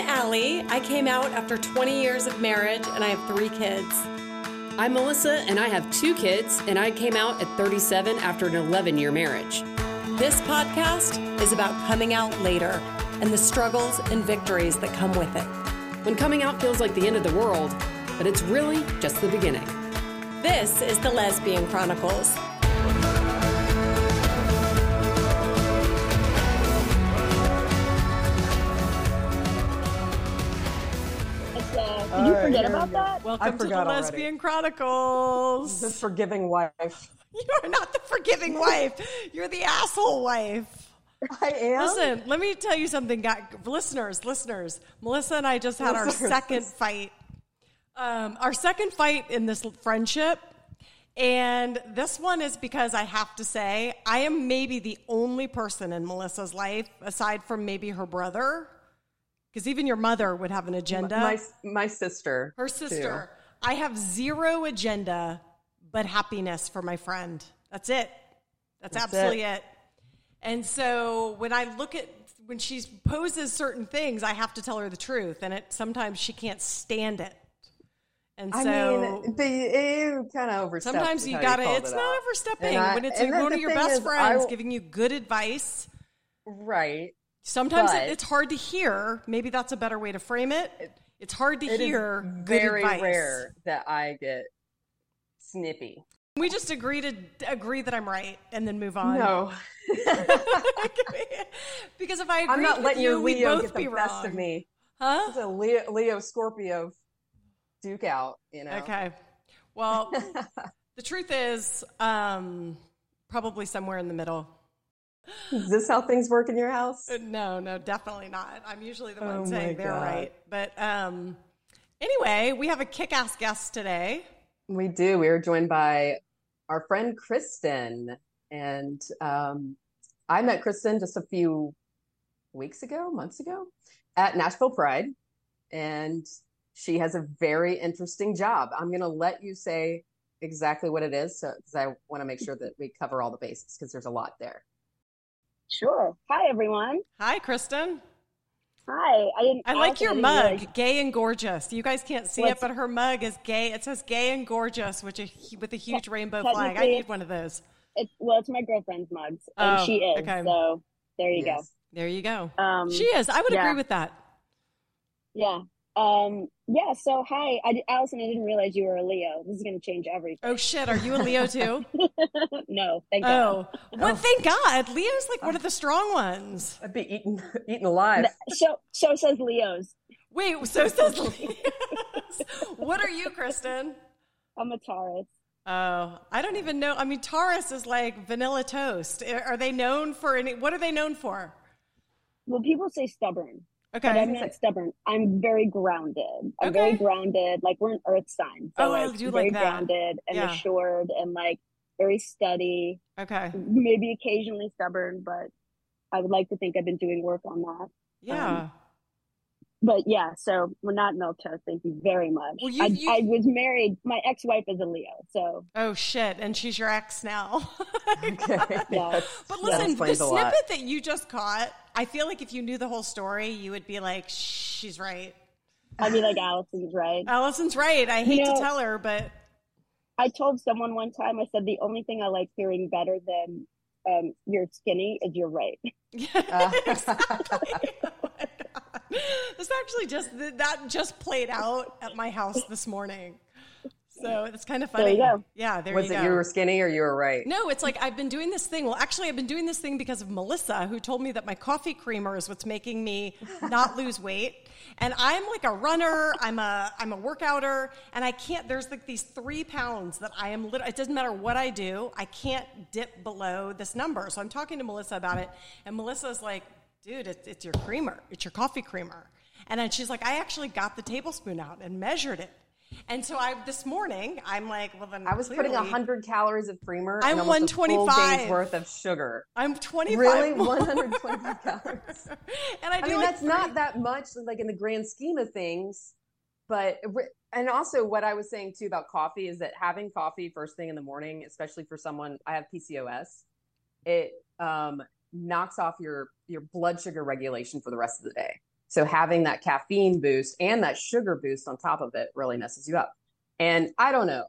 Allie. I came out after 20 years of marriage and I have three kids. I'm Melissa, and I have two kids, and I came out at 37 after an 11 year marriage. This podcast is about coming out later and the struggles and victories that come with it. When coming out feels like the end of the world, but it's really just the beginning. This is the Lesbian Chronicles. Did you forget about that? Welcome to the forgot already. Lesbian Chronicles. The forgiving wife. You are not the forgiving wife. You're the asshole wife. I am. Listen, let me tell you something, guys. listeners. Listeners, Melissa and I just had our second fight. Um, our second fight in this friendship, and this one is because I have to say I am maybe the only person in Melissa's life, aside from maybe her brother, because even your mother would have an agenda. my my sister. her too. sister. I have zero agenda but happiness for my friend. That's it. That's, That's absolutely it. it. And so when I look at when she poses certain things, I have to tell her the truth, and it sometimes she can't stand it. And I so mean, the, kind of overstepped. sometimes you gotta. It's it not out. overstepping I- when it's one of your best is, friends giving you good advice. Right. Sometimes it, it's hard to hear. Maybe that's a better way to frame it. It's hard to It hear very advice. rare that I get snippy. We just agree to agree that I'm right and then move on. No, because if I agree I'm not letting you, we'd Leo both get be the wrong. best of me. Huh? It's a Leo, Leo Scorpio duke out. You know. Okay. Well, the truth is, um, probably somewhere in the middle. Is this how things work in your house? Uh, No, no, definitely not. I'm usually the one Oh saying they're God. right. But um, anyway, we have a kick-ass guest today. We do. We are joined by our friend Christin, and um, I met Christin just a few weeks ago, months ago, at Nashville Pride, and she has a very interesting job. I'm going to let you say exactly what it is, so because I want to make sure that we cover all the bases because there's a lot there. Sure. Hi, everyone. Hi, Christin. Hi. I didn't. I like your mug, gay and gorgeous. You guys can't see it, but her mug is gay. It says "gay and gorgeous," which is with a huge rainbow flag. I need one of those. It's well, it's my girlfriend's mugs, and Oh, she is. okay. So there you Yes. There you go. go. Um, She is. I would yeah. agree with that. yeah. Um, yeah. So hi, I, Allison. I didn't realize you were a Leo. This is going to change everything. Oh shit, are you a Leo too? no, thank God. oh, well, oh. thank God. Leo's like one oh. of the strong ones. I'd be eaten eaten alive. So so says Leos. Wait, so says Leo's. what are you, Christin? I'm a Taurus. Oh, I don't even know. I mean, Taurus is like vanilla toast. Are they known for any? What are they known for? Well, people say stubborn, but I'm Okay. not stubborn. I'm very grounded. I'm Okay. very grounded. Like we're an Earth sign, so Oh, I like do very like that. grounded and Yeah. assured, and like very steady. Okay. maybe occasionally stubborn, but I would like to think I've been doing work on that. Yeah. Um, But yeah, so we're not milk toast. Thank you very much. Well, you- I, you- I was married. My ex-wife is a Leo, so Oh shit, and she's your ex now. Okay. Yeah. But listen, the explains a lot. snippet that you just caught, I feel like if you knew the whole story, you would be like, she's right. I mean, like Allison's right. Allison's right. I hate know- to tell her, but I told someone one time. I said the only thing I like hearing better than um, "you're skinny" is "you're right." exactly. Oh. This actually just that just played out at my house this morning. So it's kind of funny. Yeah, There you go. Yeah, there Was you it go. you were skinny or you were right? No, it's like I've been doing this thing. Well, actually, I've been doing this thing because of Melissa, who told me that my coffee creamer is what's making me not lose weight. And I'm like a runner. I'm a I'm a workouter, and I can't. There's like these three pounds that I am. Lit- it doesn't matter what I do. I can't dip below this number. So I'm talking to Melissa about it, and Melissa's like, "Dude, it's, it's your creamer. It's your coffee creamer." And then she's like, "I actually got the tablespoon out and measured it." And so I this morning, I'm like, "Well, then I was putting 100 calories of creamer I'm a full 125. worth of sugar. I'm 25. Really? more. 125 calories? and I I mean, like that's not that much, like in the grand scheme of things. But and also what I was saying too about coffee is that having coffee first thing in the morning, especially for someone I have PCOS, it um, knocks off your your blood sugar regulation for the rest of the day. So having that caffeine boost and that sugar boost on top of it really messes you up. And I don't know.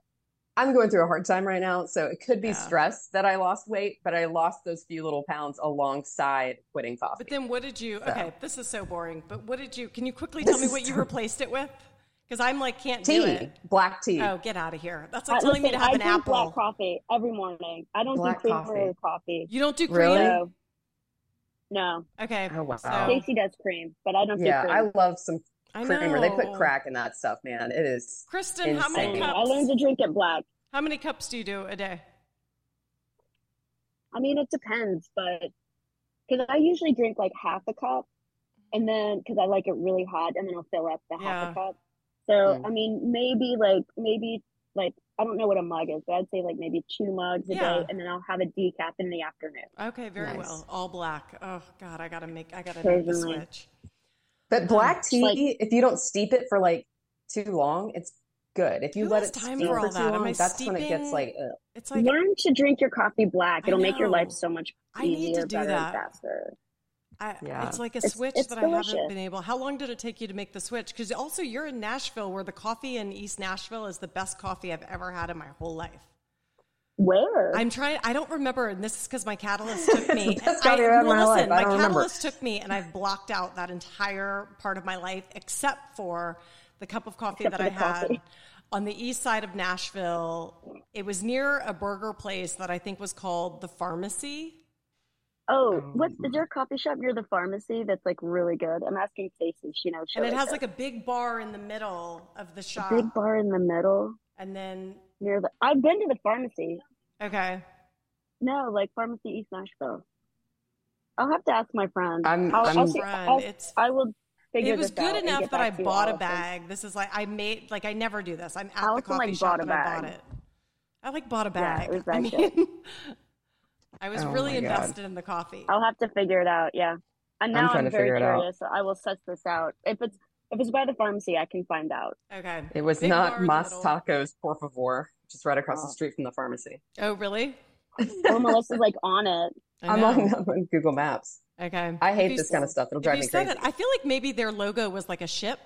I'm going through a hard time right now, so it could be Yeah. stress that I lost weight, but I lost those few little pounds alongside quitting coffee. But then what did you? So. Okay, this is so boring. But what did you? Can you quickly tell This me what you replaced it with? Because I'm like can't do tea, it. black tea. Oh, get out of here! That's Uh, like telling me to listen, have I an drink apple. black coffee every morning. I don't Black do creamer coffee. or coffee. You don't do cream. Really? No. No. Okay. Oh, wow. So, Casey does cream, but I don't yeah, do I love some I creamer. They put crack in that stuff, man. It is. Christin, how many Insane. I cups? learned to drink it black. How many cups do you do a day? I mean, it depends, but because I usually drink like half a cup, and then because I like it really hot, and then I'll fill up the half Yeah. a cup. So Mm. I mean, maybe like maybe like I don't know what a mug is, but I'd say like maybe two mugs a Yeah. day, and then I'll have a decaf in the afternoon. Okay, very Nice. well. All black. Oh God, I gotta make. I gotta make the switch. But black tea, Like- if you don't steep it for like too long, it's good. If you let it time steep for for, all too that? Am long, I that's when it gets like. Ugh. It's like Learn to drink your coffee black. It'll make your life so much I need easier, to do better, that. and faster. I, Yeah. it's like a It's- switch it's that I haven't been able. How long did it take you to make the switch? Because also you're in Nashville, where the coffee in East Nashville is the best coffee I've ever had in my whole life. Where? I'm trying. I don't remember, and this is because my catalyst took me. the I- coffee I've had in well, my listen, life. I don't remember. catalyst took me, and I've blocked out that entire part of my life, except for the cup of coffee Except that I had coffee. on the east side of Nashville. It was near a burger place that I think was called the Pharmacy. Oh, Um, what is there a coffee shop near the pharmacy that's like really good? I'm asking Stacey. She knows. And it has like a big bar in the middle of the a shop. big bar in the middle And then, near the. I've been to the pharmacy. okay. No, like Pharmacy East Nashville. I'll have to ask my friend. I'm- I'll, I'm- I'll see- Friend, I'll- it's- I will It was good enough that I back to you, bought a bag. This is like, I made, like, I never do this. I'm at the coffee like, shop bought a and I bought it. I like bought a bag. Yeah, it was I mean, good. I was Oh really my God. invested in the coffee. I'll have to figure it out. Yeah, and I'm now trying I'm, to very figure it out. curious. So I will suss this out. If it's if it's by the pharmacy, I can find out. Okay. It was Big not bar in the Mas middle. Tacos, por favor, just right across the Oh. street from the pharmacy. Oh, really? Oh, Melissa's like on it. I I'm on, I'm on Google Maps. Okay. I hate this s- kind of stuff. It'll drive me crazy. it, I feel like maybe their logo was like a ship,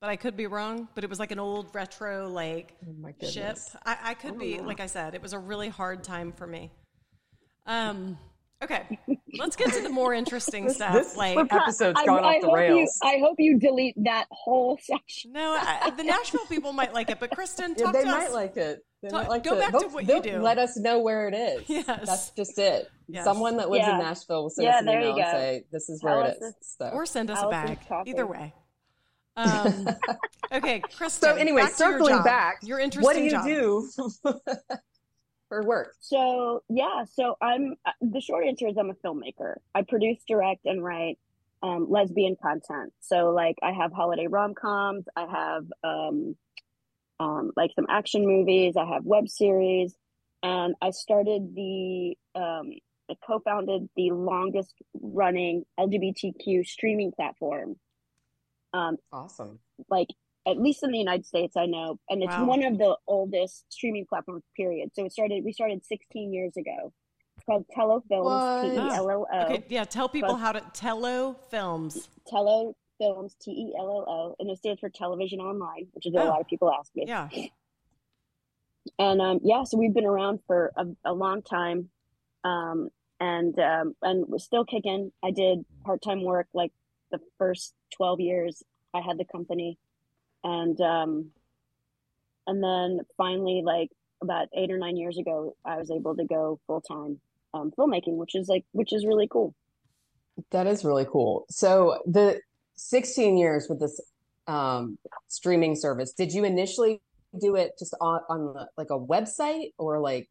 but I could be wrong. But it was like an old retro like Oh my ship. I, I could be like I said, it was a really hard time for me. Um. Okay, let's get to the more interesting This- stuff. this- like, We're Episode's I, gone I off the hope rails. You, I hope you delete that whole section. no, I, the Nashville people might like it, but Christin, Yeah, talk they to might us. like it. Talk- like go to, back to what you do. Let us know where it is. Yes. That's just it. Yes. Someone that lives Yeah. in Nashville will send Yeah, us an email and say, this is where us it is. So, or send us Allison's a bag. Either way. Um, okay, Christin. so anyway, back to your circling job. back, your interesting what do you job. do for work? So yeah, so I'm uh, the short answer is I'm a filmmaker. I produce, direct, and write um, lesbian content. So like I have holiday rom coms, I have um, um, like some action movies, I have web series, and I started the um, I co-founded the longest running LGBTQ streaming platform. Um, Awesome. like at least in the United States, I know, and it's Wow. one of the oldest streaming platforms. Period. So it started. We started 16 years ago. It's called Tello Films. T E L L O. Okay, yeah. Tell people But- how to Tello Films. Tello Films. T E L L O, and it stands for Television Online, which is what Oh. a lot of people ask me. Yeah. And um, yeah, so we've been around for a, a long time, um, and um, and we're still kicking. I did part time work like the first 12 years I had the company, and um, and then finally, like about eight or nine years ago, I was able to go full time um, filmmaking, which is like which is really cool. That is really cool. So the 16 years with this um, streaming service, did you initially do it just on, on the, like a website or like?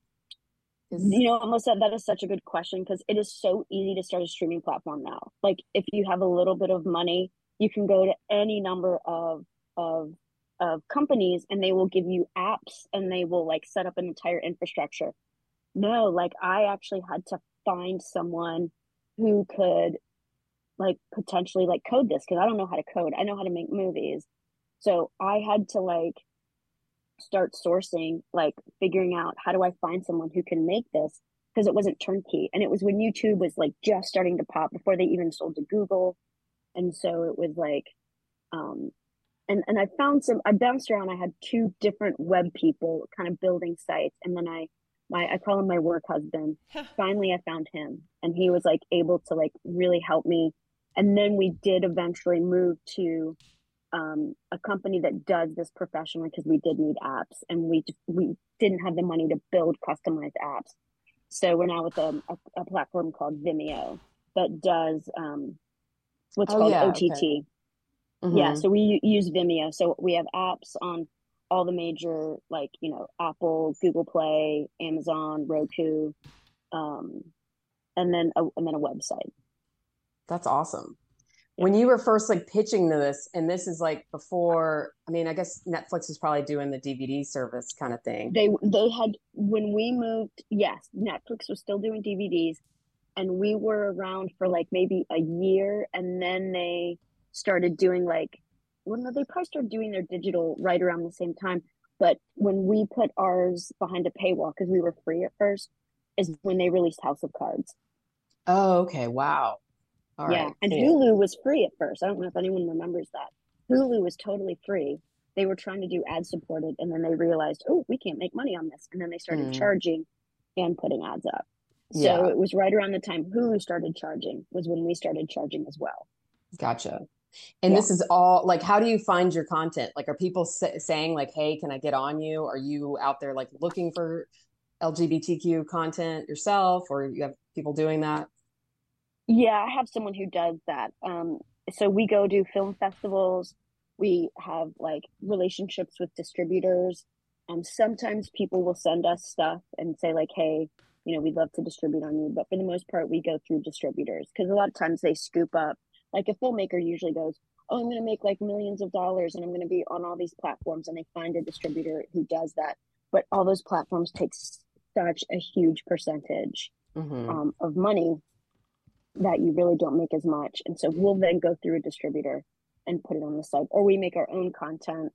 Is... You know, almost that that is such a good question because it is so easy to start a streaming platform now. Like if you have a little bit of money, you can go to any number of of of companies and they will give you apps and they will like set up an entire infrastructure. No, like I actually had to find someone who could like potentially like code this because I don't know how to code. I know how to make movies. So I had to like start sourcing, like figuring out how do I find someone who can make this because it wasn't turnkey. And it was when YouTube was like just starting to pop before they even sold to Google. And so it was like, um, and, and I found some, I bounced around. I had two different web people kind of building sites. And then I, my, I call him my work husband. Finally, I found him and he was like able to like really help me. And then we did eventually move to um, a company that does this professionally because we did need apps and we we didn't have the money to build customized apps. So we're now with a, a, a platform called Vimeo that does um, what's oh, called yeah, OTT. Okay. Mm-hmm. Yeah, so we use Vimeo. So we have apps on all the major like you know Apple, Google Play, Amazon, Roku, um, and then a, and then a website. That's awesome when you were first like pitching to this and this is like before i mean i guess netflix was probably doing the dvd service kind of thing they they had when we moved yes netflix was still doing dvds and we were around for like maybe a year and then they started doing like well no they probably started doing their digital right around the same time but when we put ours behind a paywall because we were free at first is when they released house of cards oh okay wow all yeah, right, and cool. Hulu was free at first. I don't know if anyone remembers that. Hulu was totally free. They were trying to do ad supported, and then they realized, oh, we can't make money on this, and then they started mm. charging and putting ads up. So yeah. it was right around the time Hulu started charging was when we started charging as well. Gotcha. And yeah. this is all like, how do you find your content? Like, are people sa- saying like, "Hey, can I get on you?" Are you out there like looking for LGBTQ content yourself, or you have people doing that? Yeah, I have someone who does that. Um, so we go do film festivals. We have like relationships with distributors. Um, sometimes people will send us stuff and say like, "Hey, you know, we'd love to distribute on you." But for the most part, we go through distributors because a lot of times they scoop up. Like a filmmaker usually goes, "Oh, I'm going to make like millions of dollars, and I'm going to be on all these platforms," and they find a distributor who does that. But all those platforms take such a huge percentage mm-hmm. um, of money that you really don't make as much. And so we'll then go through a distributor and put it on the site, or we make our own content.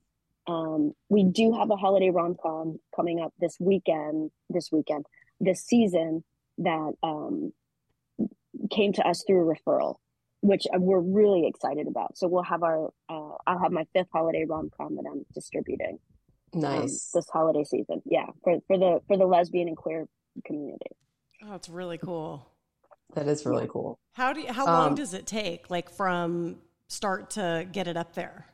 Um, we do have a holiday rom com coming up this weekend, this weekend, this season that um, came to us through a referral, which uh, we're really excited about. So we'll have our, uh, I'll have my fifth holiday rom com that I'm distributing. Um, nice. Um, this holiday season, yeah, for for the for the lesbian and queer community. Oh, it's really cool. That is really cool. How do you, how long um, does it take, like from start to get it up there?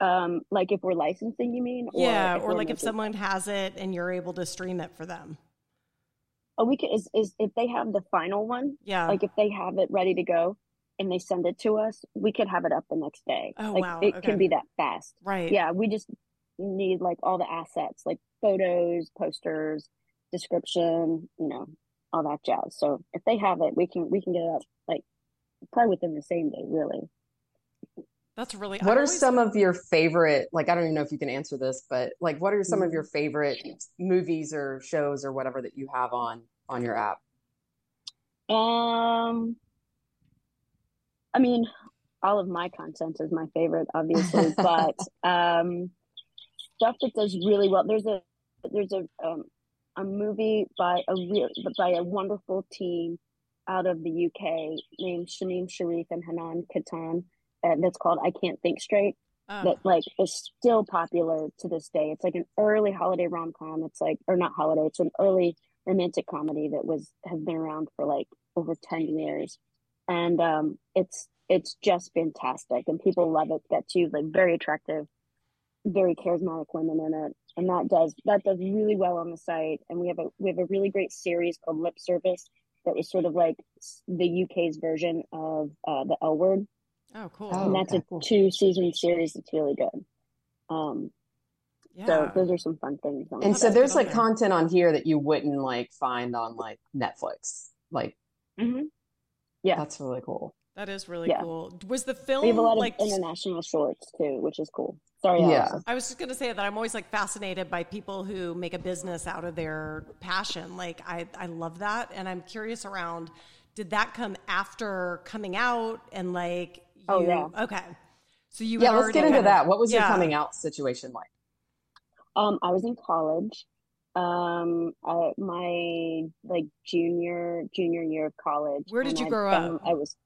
Um, like if we're licensing, you mean? Or yeah, or like if someone has it and you're able to stream it for them. Oh, we can. Is is if they have the final one? Yeah. Like if they have it ready to go and they send it to us, we could have it up the next day. Oh like, wow! It okay. can be that fast. Right. Yeah, we just need like all the assets, like photos, posters, description, you know, all that jazz. So if they have it, we can we can get it up like probably within the same day, really. That's really. What I are always... some of your favorite? Like, I don't even know if you can answer this, but like, what are some mm-hmm. of your favorite movies or shows or whatever that you have on on your app? Um, I mean, all of my content is my favorite, obviously, but um, stuff that does really well. There's a there's a um, a movie by a real by a wonderful team out of the UK named Shamim Sarif and Hanan Kattan. Uh, that's called I Can't Think Straight. Oh. That like is still popular to this day. It's like an early holiday rom com. It's like or not holiday. It's an early romantic comedy that was has been around for like over ten years, and um, it's it's just fantastic and people love it. Got two like very attractive very charismatic women in it, and that does that does really well on the site. And we have a we have a really great series called Lip Service that was sort of like the UK's version of uh, the L Word, Oh, cool. Oh, and that's okay, a two season series. It's really good. Um, yeah. So those are some fun things. On And Oh, so there's like there. content on here that you wouldn't like find on like Netflix. Like Mhm. Yeah. that's really cool. that is really Yeah. cool. Was the film we have a lot of like? international shorts too, which is cool. Sorry, Yeah. Allison. I was just gonna say that I'm always like fascinated by people who make a business out of their passion. Like I, I love that, and I'm curious around. Did that come after coming out and like? You, Oh, yeah. Okay. So you Yeah, let's get into kind of- that. What was your coming out situation like? Um, I was in college. Um, I, my like junior junior year of college. Where did you I grow found- up? I was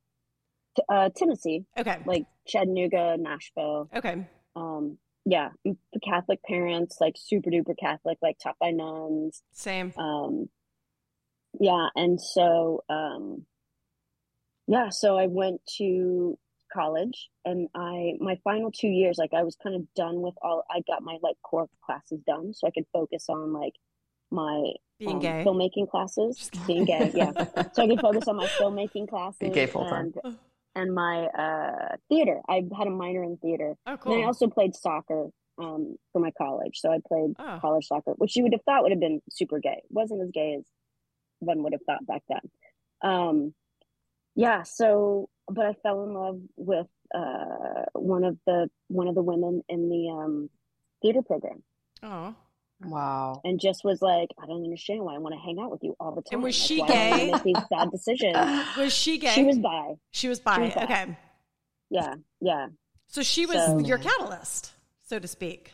t- uh, Tennessee, Okay. like Chattanooga, Nashville. okay. Um, yeah, the Catholic parents, like super duper Catholic, like taught by nuns. Same. Um, yeah, and so um, yeah, so I went to college, and I my final two years, like I was kind of done with all. I got my like core classes done, so I could focus on like my Being um, gay. filmmaking classes, being gay. Yeah, so I could focus on my filmmaking classes, Be gay full-time. and and my uh theater. I had a minor in theater. Oh, cool. And I also played soccer um, for my college. So I played Oh. college soccer, which you would have thought would have been super gay. It wasn't as gay as one would have thought back then. Um, yeah. So, but I fell in love with uh, one of the one of the women in the um, theater program, Oh. Wow. and just was like, I don't understand why I want to hang out with you all the time. And was Like, she why do I wanna gay? Make these bad decisions. Was she gay? She was bi. She was bi. she was bi. Okay. Yeah. Yeah. So she was So- your catalyst, so to speak.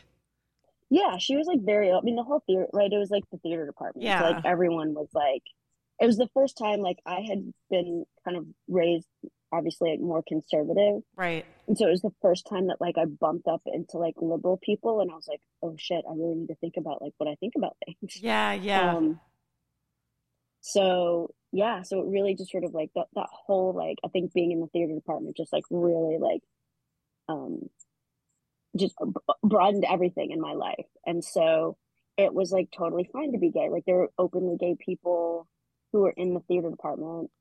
Yeah, she was like very, I mean, the whole theater, right? It was like the theater department. So, Yeah. like everyone was like, it was the first time like I had been kind of raised obviously like more conservative. Right. And so it was the first time that like I bumped up into like liberal people and I was like, oh shit, I really need to think about like what I think about things. Yeah. Yeah. Um, so yeah, so it really just sort of like that that whole like I think being in the theater department just like really like um just broadened everything in my life. And so it was like totally fine to be gay. Like there were openly gay people who were in the theater department.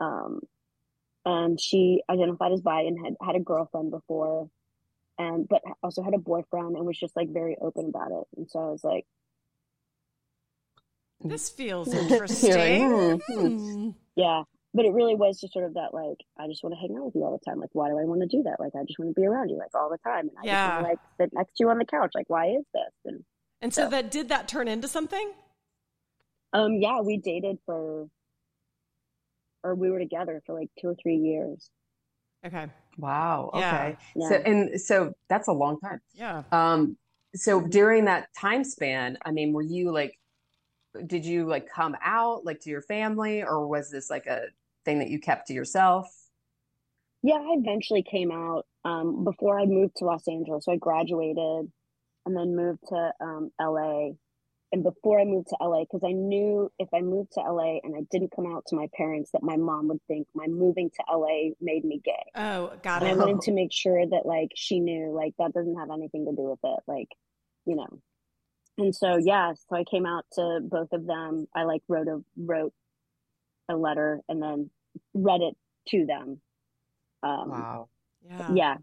Um and she identified as bi and had had a girlfriend before and but also had a boyfriend and was just like very open about it. And so I was like this feels You're like, interesting. hmm, hmm. Hmm. Yeah, but it really was just sort of that like I just want to hang out with you all the time. Like, why do I want to do that? Like, I just want to be around you like all the time, and I Yeah. just want to like sit next to you on the couch. Like, why is this? And And so So- that did that turn into something? Um, yeah, we dated for, or we were together for like two or three years. Okay. Wow. Yeah. Okay. Yeah. So and so that's a long time. Yeah. Um, so during that time span, I mean, were you like, did you like come out like to your family, or was this like a thing that you kept to yourself? Yeah, I eventually came out um, before I moved to Los Angeles. So I graduated and then moved to um, LA. And before I moved to LA, because I knew if I moved to LA and I didn't come out to my parents, that my mom would think my moving to LA made me gay. Oh, got And I wanted to make sure that like she knew like that doesn't have anything to do with it. Like, you know. And so yeah, so I came out to both of them. I like wrote a wrote a letter and then read it to them. Um Wow. Yeah. yeah.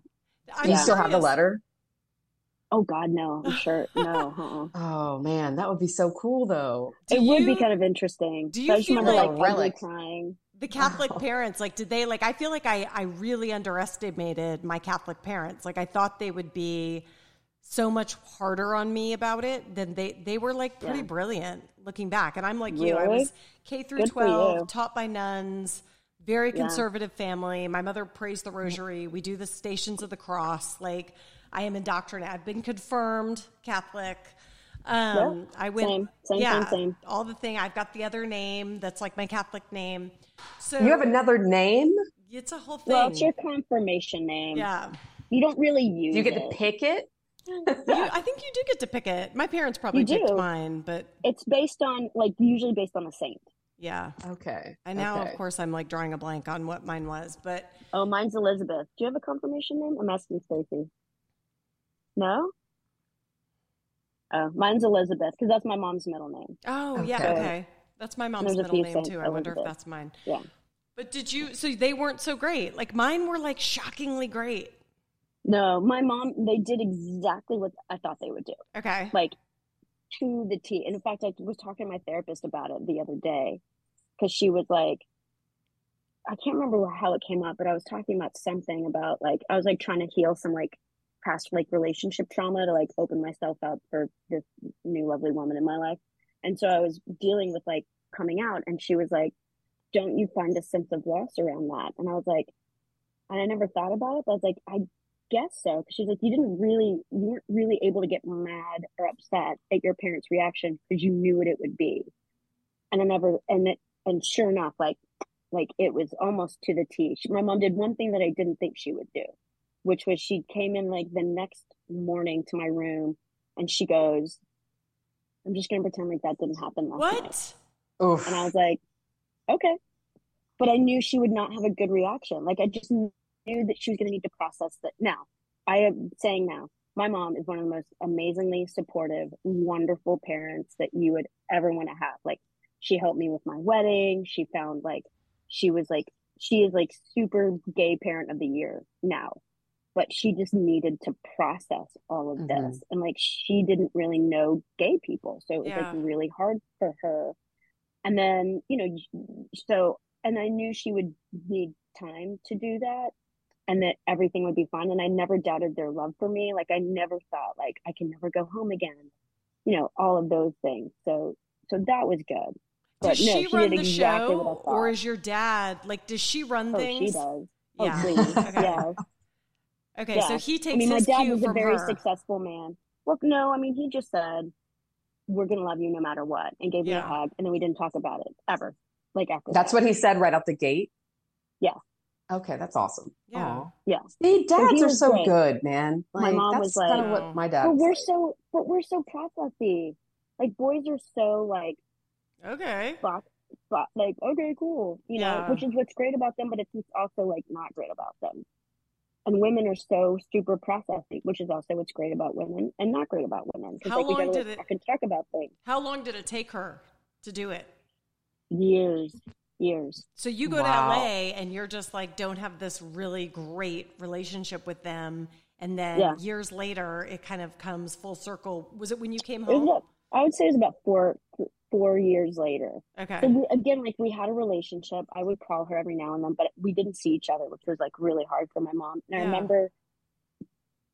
I'm Do you still have the letter? Oh God, no, I'm sure no. Uh-uh. Oh man, that would be so cool though. Do it would be kind of interesting. do you I just remember like- like A crying. The Catholic parents, like, did they like? I feel like I I really underestimated my Catholic parents. Like, I thought they would be so much harder on me about it than they they were like pretty Yeah. brilliant looking back. And I'm like you, I was K through Good twelve, taught by nuns, very Yeah. conservative family. My mother prays the rosary. We do the Stations of the Cross. Like, I am indoctrinated. I've been confirmed Catholic. Um, I went, same, same, yeah, same, same. all the thing. I've got the other name that's like my Catholic name. So You have another name? it's a whole thing. Well, it's your confirmation name. yeah. You don't really use Do you get it. to pick it? You, I think you do get to pick it. My parents probably You picked do. mine, but It's based on like usually based on a saint. yeah. Okay. And now, okay. of course, I'm like drawing a blank on what mine was, but Oh, mine's Elizabeth. Do you have a confirmation name? I'm asking Stacy. No? Uh, mine's Elizabeth because that's my mom's middle name. Oh, yeah, Okay. okay. That's my mom's middle name Saint too. I wonder if that's mine. Yeah. But did you? So they weren't so great. Like mine were like shockingly great. No, my mom, they did exactly what I thought they would do, Okay. like to the T. And in fact, I was talking to my therapist about it the other day because she was like, I can't remember how it came up, but I was talking about something about like, I was like trying to heal some like past like relationship trauma to like open myself up for this new lovely woman in my life. And so I was dealing with like coming out, and she was like, Don't you find a sense of loss around that? And I was like, and I never thought about it, but I was like, I guess so. Because she's like, you didn't really, you weren't really able to get mad or upset at your parents' reaction because you knew what it would be. And I never, and it, and sure enough, like, like it was almost to the T. My mom did one thing that I didn't think she would do, which was she came in like the next morning to my room and she goes, I'm just going to pretend like that didn't happen last night. What? And I was like, okay. But I knew she would not have a good reaction. Like I just knew that she was going to need to process that. Now, I am saying now, my mom is one of the most amazingly supportive, wonderful parents that you would ever want to have. Like she helped me with my wedding. She found like she was like she is like super gay parent of the year now. But she just needed to process all of Mhm. this. And like she didn't really know gay people. So it was Yeah. like really hard for her. And then, you know, so and I knew she would need time to do that and that everything would be fine. And I never doubted their love for me. Like I never thought like I can never go home again. You know, all of those things. So so that was good. But Does no, she she run the exactly show, or is your dad like? Does she run Oh, things? she does. Oh, Yeah. please. Okay. Yeah. Okay, so he takes I mean, my dad was a very her. successful man. Well, no, I mean, he just said, "We're gonna love you no matter what," and gave me a hug, and then we didn't talk about it ever. Like after That's that. what he said right out the gate. Yeah. Okay, that's awesome. Yeah. Aw. Yeah. See, dads he are so great. good, man. My mom that's was kind of like- what my dad. But was we're like. so, but we're so processy. Like boys are so like, Okay. fuck, fuck, like okay, cool, you know, which is what's great about them, but it's also like not great about them. And women are so super processy, which is also what's great about women and not great about women. How like long did it- talk and talk about things. How long did it take her to do it? Years, years. So you go Wow. to LA and you're just like don't have this really great relationship with them, and then Yeah. years later it kind of comes full circle. Was it when you came home? I would say it was about four four years later. Okay. So we, again, like we had a relationship. I would call her every now and then, but we didn't see each other, which was like really hard for my mom. And I remember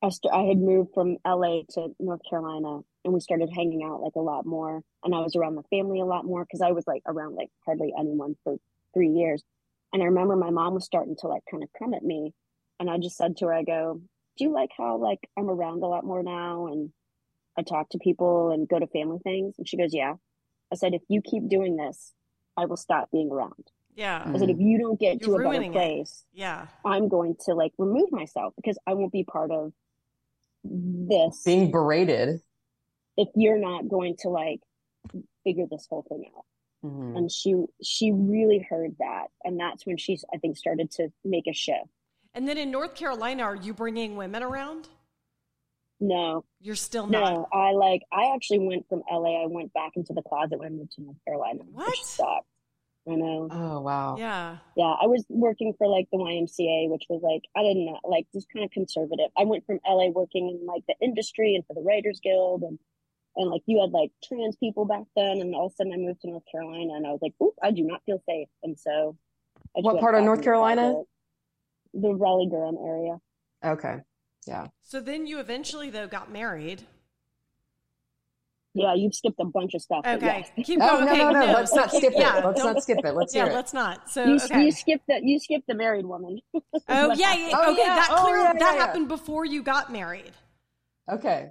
I, st- I had moved from LA to North Carolina and we started hanging out like a lot more. And I was around the family a lot more because I was like around like hardly anyone for three years. And I remember my mom was starting to like kind of come at me. And I just said to her, I go, Do you like how like I'm around a lot more now and I talk to people and go to family things? And she goes, Yeah. I said, if you keep doing this, I will stop being around. yeah. I said, if you don't get You're to a better ruining it. place, Yeah. I'm going to like remove myself because I won't be part of this being berated. if you're not going to like figure this whole thing out. Mhm. And she she really heard that, and that's when she I think started to make a shift. And then in North Carolina, are you bringing women around? No, You're still not. no, I like I actually went from LA. I went back into the closet when I moved to North Carolina. What? Sucked. I know. Oh wow. Yeah. Yeah, I was working for like the YMCA, which was like I didn't know, like just kind of conservative. I went from LA working in like the industry and for the Writers Guild, and and like you had like trans people back then, and all of a sudden I moved to North Carolina, and I was like, oop, I do not feel safe, and so. I just What went part of North Carolina? The Raleigh Durham area. Okay. Yeah. So then you eventually though got married. Yeah, you've skipped a bunch of stuff. Okay. yes. Keep Oh going. no okay, no no! Let's not keep- skip it. yeah, Let's don't- skip it. Let's Yeah, hear it. let's not. So You, okay. you skipped that. You skipped the married woman. Oh What yeah, happened? yeah. Oh, okay, yeah. that Oh, clear yeah, that yeah, yeah. happened before you got married. Okay.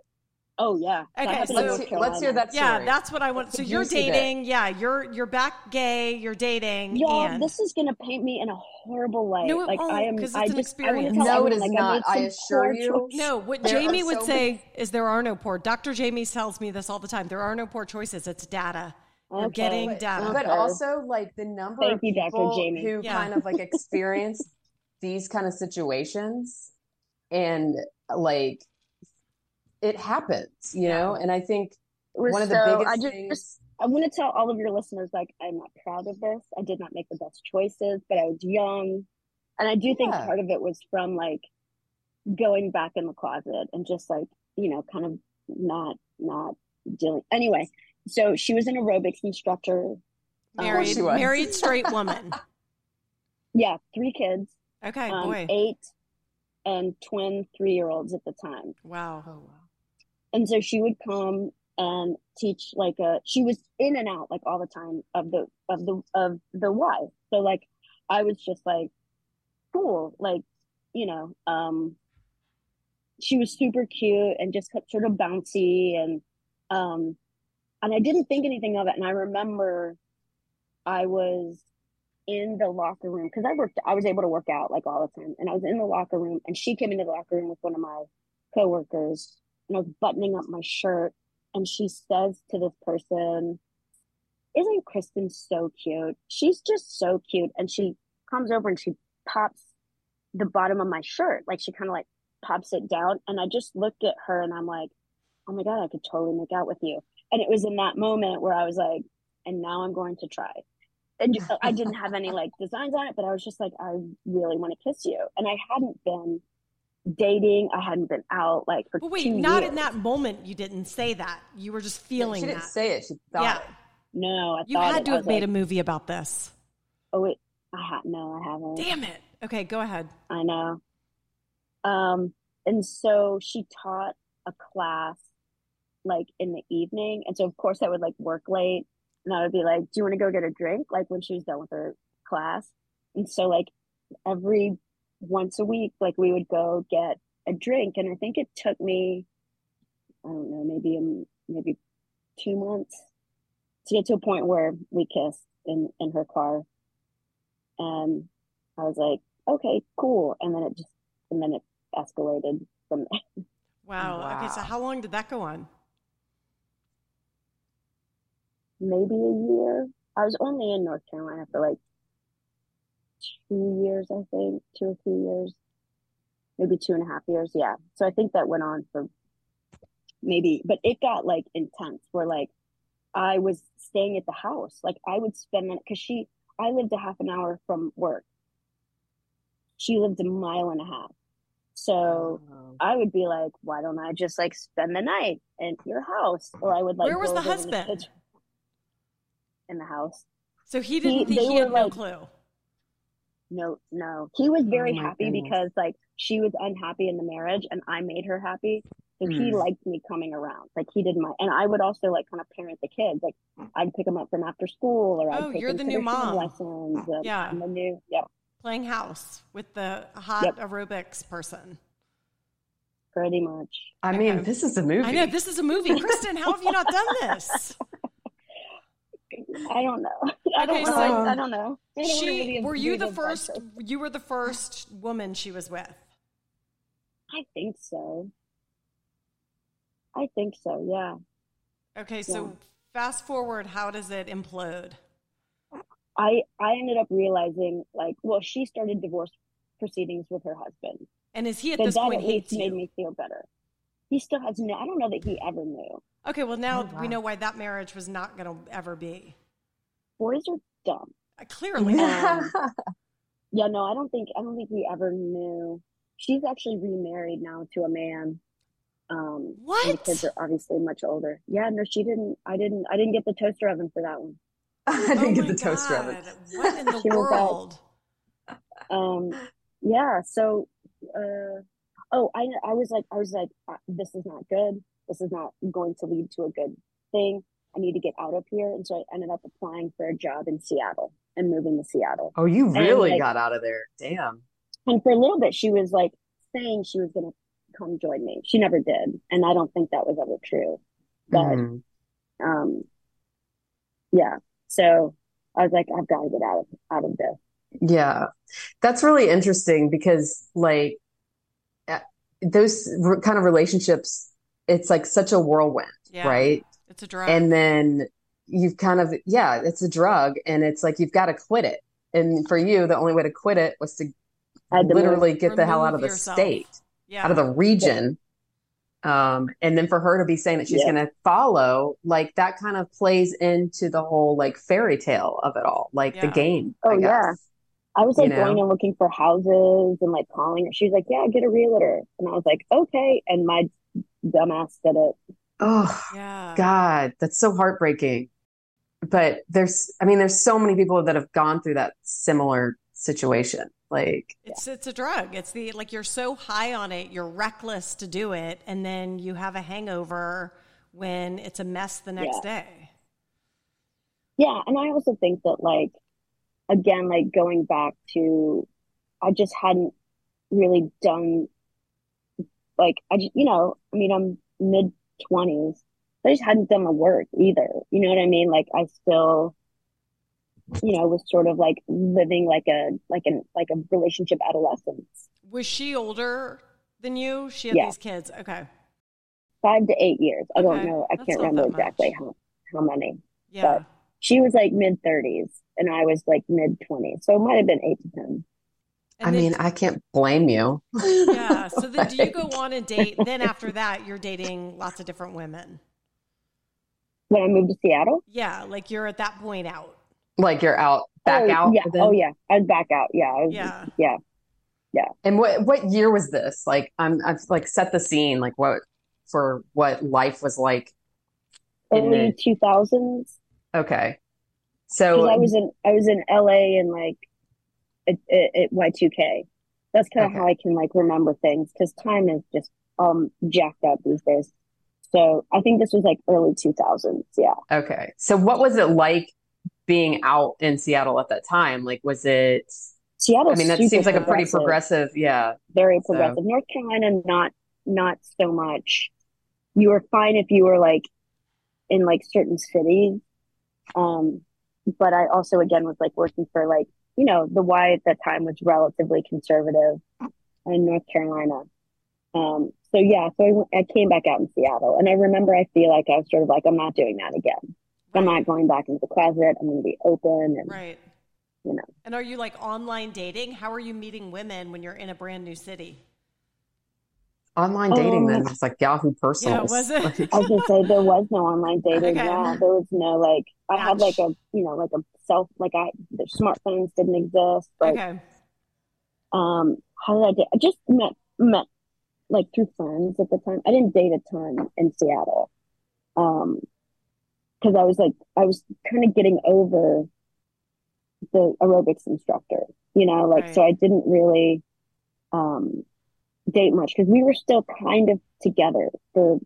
Oh yeah. Okay, so- Let's let's hear Carolina. that Yeah, that's what I want. That's So you're juicy bit. dating. Yeah, you're you're back gay. You're dating. Y'all, and this is gonna paint me in a horrible light. No, it like won't, I am. 'cause it's I an just. I wanna experience. tell No, it everyone, is like, not. made I assure you. choices. no. What There Jamie would so say is there are no poor. Dr. Jamie tells me this all the time. There are no poor choices. It's data. You're Okay. getting But, data. but Okay. also like the number Thank of you, Dr. people Jamie. who Yeah. kind of like experience these kind of situations and like it happens, you know? And I think We're one of the so- biggest I just, things. I want to tell all of your listeners, like, I'm not proud of this. I did not make the best choices, but I was young. And I do think part of it was from like going back in the closet and just like, you know, kind of not, not dealing. Anyway, so she was an aerobics instructor. Married, she was. married straight woman. Yeah, three kids, Okay, um, boy. eight and twin three year olds at the time. Wow. Oh, wow. And so she would come and teach like a she was in and out like all the time of the of the of the why so like i was just like cool like you know um she was super cute and just sort of bouncy and um and i didn't think anything of it. And i remember i was in the locker room because i worked i was able to work out like all the time. And i was in the locker room and she came into the locker room with one of my coworkers and I was buttoning up my shirt, and she says to this person, Isn't Christin so cute? She's just so cute. And she comes over and she pops the bottom of my shirt. Like she kind of like pops it down. And I just looked at her and I'm like, Oh my God, I could totally make out with you. And it was in that moment where I was like, And now I'm going to try. And I didn't have any like designs on it, but I was just like, I really want to kiss you. And I hadn't been dating. I hadn't been out like for But wait, two not years. in that moment. You didn't say that. You were just feeling she didn't say it. She thought yeah, it. No, I you thought had it. to have made like, a movie about this. Oh wait, I ha- no, I haven't. Damn it. Okay, go ahead. I know. Um, and so she taught a class like in the evening, and so of course I would like work late, and I would be like, "Do you want to go get a drink?" Like when she was done with her class, and so like every once a week, like we would go get a drink, and I think it took me, I don't know, maybe um, maybe two months to get to a point where we kissed in in her car, and I was like, okay, cool. And then it just, and then it escalated from there. Wow. Okay, so how long did that go on? Maybe a year. I was only in North Carolina for like two years, I think, two or three years, maybe two and a half years. Yeah. So I think that went on for maybe, but it got like intense where like I was staying at the house. Like I would spend, that because she, I lived a half an hour from work. She lived a mile and a half. So Oh. I would be like, why don't I just like spend the night in your house? Or I would like Where was the husband? kitchen- in the house. So he didn't think he had no clue. No, no. He was very Oh happy goodness. because like she was unhappy in the marriage and I made her happy. So he Mm. liked me coming around. Like he did my and I would also like kind of parent the kids. Like I'd pick them up from after school or I'd Oh, take you're them the to new mom. lessons. and Yeah. I'm the new yep, Playing house with the hot Yep. aerobics person. pretty much. I mean, Okay. this is a movie. I know this is a movie. Christin, how have you not done this? I don't know. I don't Okay, know. so- I, um, I don't know. I don't wanna She really were you the first person. you were the first woman she was with. I think so. I think so, yeah. Okay, so Yeah. fast forward, how does it implode? I I ended up realizing like well she started divorce proceedings with her husband. And is he at So this that point at least hates made you? me feel better. He still has no I don't know that he ever knew. Okay, well now Oh, wow. we know why that marriage was not going to ever be. Boys are dumb. Uh, Clearly. Um, Yeah, no, I don't think I don't think he ever knew. She's actually remarried now to a man. Um and the What? kids are obviously much older. Yeah, no, she didn't I didn't I didn't get the toaster oven for that one. I didn't oh get my the toaster oven. What in the She world? um yeah so uh oh i i was like i was like uh, this is not good. This is not going to lead to a good thing. I need to get out of here. And so i ended up applying for a job in seattle and moving to seattle. Oh, you really like- got out of there. Damn. and for a little bit she was like saying she was going to come join me. She never did. And i don't think that was ever true. But Mhm. um yeah. So i was like i've got to get out of out of this. Yeah. That's really interesting because like those r- kind of relationships, it's like such a whirlwind, Yeah. right? It's a drug. And then you've kind of, yeah, it's a drug and it's like you've got to quit it. And for you, the only way to quit it was to I had move. literally get the hell out of the yourself. state, yeah. out of the region. Um, and then for her to be saying that she's Yeah. going to follow, like that kind of plays into the whole like fairy tale of it all, like the game. Oh, I yeah. Guess. I was You like going and looking for houses and like calling her. She was like, "Yeah, get a realtor," and I was like, "Okay," and my dumbass did it. Oh, Yeah. God, that's so heartbreaking. But there's, I mean, there's so many people that have gone through that similar situation. Like, It's it's a drug. It's the like you're so high on it, you're reckless to do it, and then you have a hangover when it's a mess the next day. Yeah, and I also think that like again, like going back to I just hadn't really done like I just you know, I mean I'm mid twenties. I just hadn't done the work either. You know what I mean? Like I still you know, was sort of like living like a like an like a relationship adolescence. Was she older than you? She had Yeah. these kids. Okay. Five to eight years. I don't know. I that's can't remember exactly how how many. Yeah. She was like mid thirties and I was like mid twenties. So it might have been eight to ten. I then- mean, I can't blame you. yeah. So then do you go on a date? Then after that, you're dating lots of different women. When I moved to Seattle? Yeah. Like you're at that point out. Like you're out, back oh, out. Yeah. then? Oh yeah. I'd back out. Yeah. Was, Yeah. Yeah. And what what year was this? Like I'm I've like set the scene like what for what life was like. in Early the- two thousands. Okay. So I was in I was in LA and like at, at, at Y2K. That's kind of Okay. how I can like remember things because time is just um jacked up these days. So I think this was like early two thousands. Yeah. okay. So what was it like being out in Seattle at that time? Like was it Seattle. I mean that seems like a pretty progressive, yeah. very So- progressive. North Carolina, not not so much. You were fine if you were like in like certain cities. Um, but I also again was like working for like you know the Y at that time was relatively conservative in North Carolina. Um, so yeah, so I, I came back out in Seattle, and I remember I feel like I was sort of like I'm not doing that again. I'm not going back into the closet. I'm going to be open and Right. you know. And are you like online dating? How are you meeting women when you're in a brand new city? Online dating then Um, it's like Yahoo personals. was it? Like, I was gonna say there was no online dating. Okay. Yeah, there was no like. I had like a you know like a self like I the smartphones didn't exist. Like okay. um, how did I date? I just met met like through friends at the time. I didn't date a ton in Seattle, um, because I was like I was kind of getting over the aerobics instructor. You know, like so I didn't really um date much because we were still kind of together for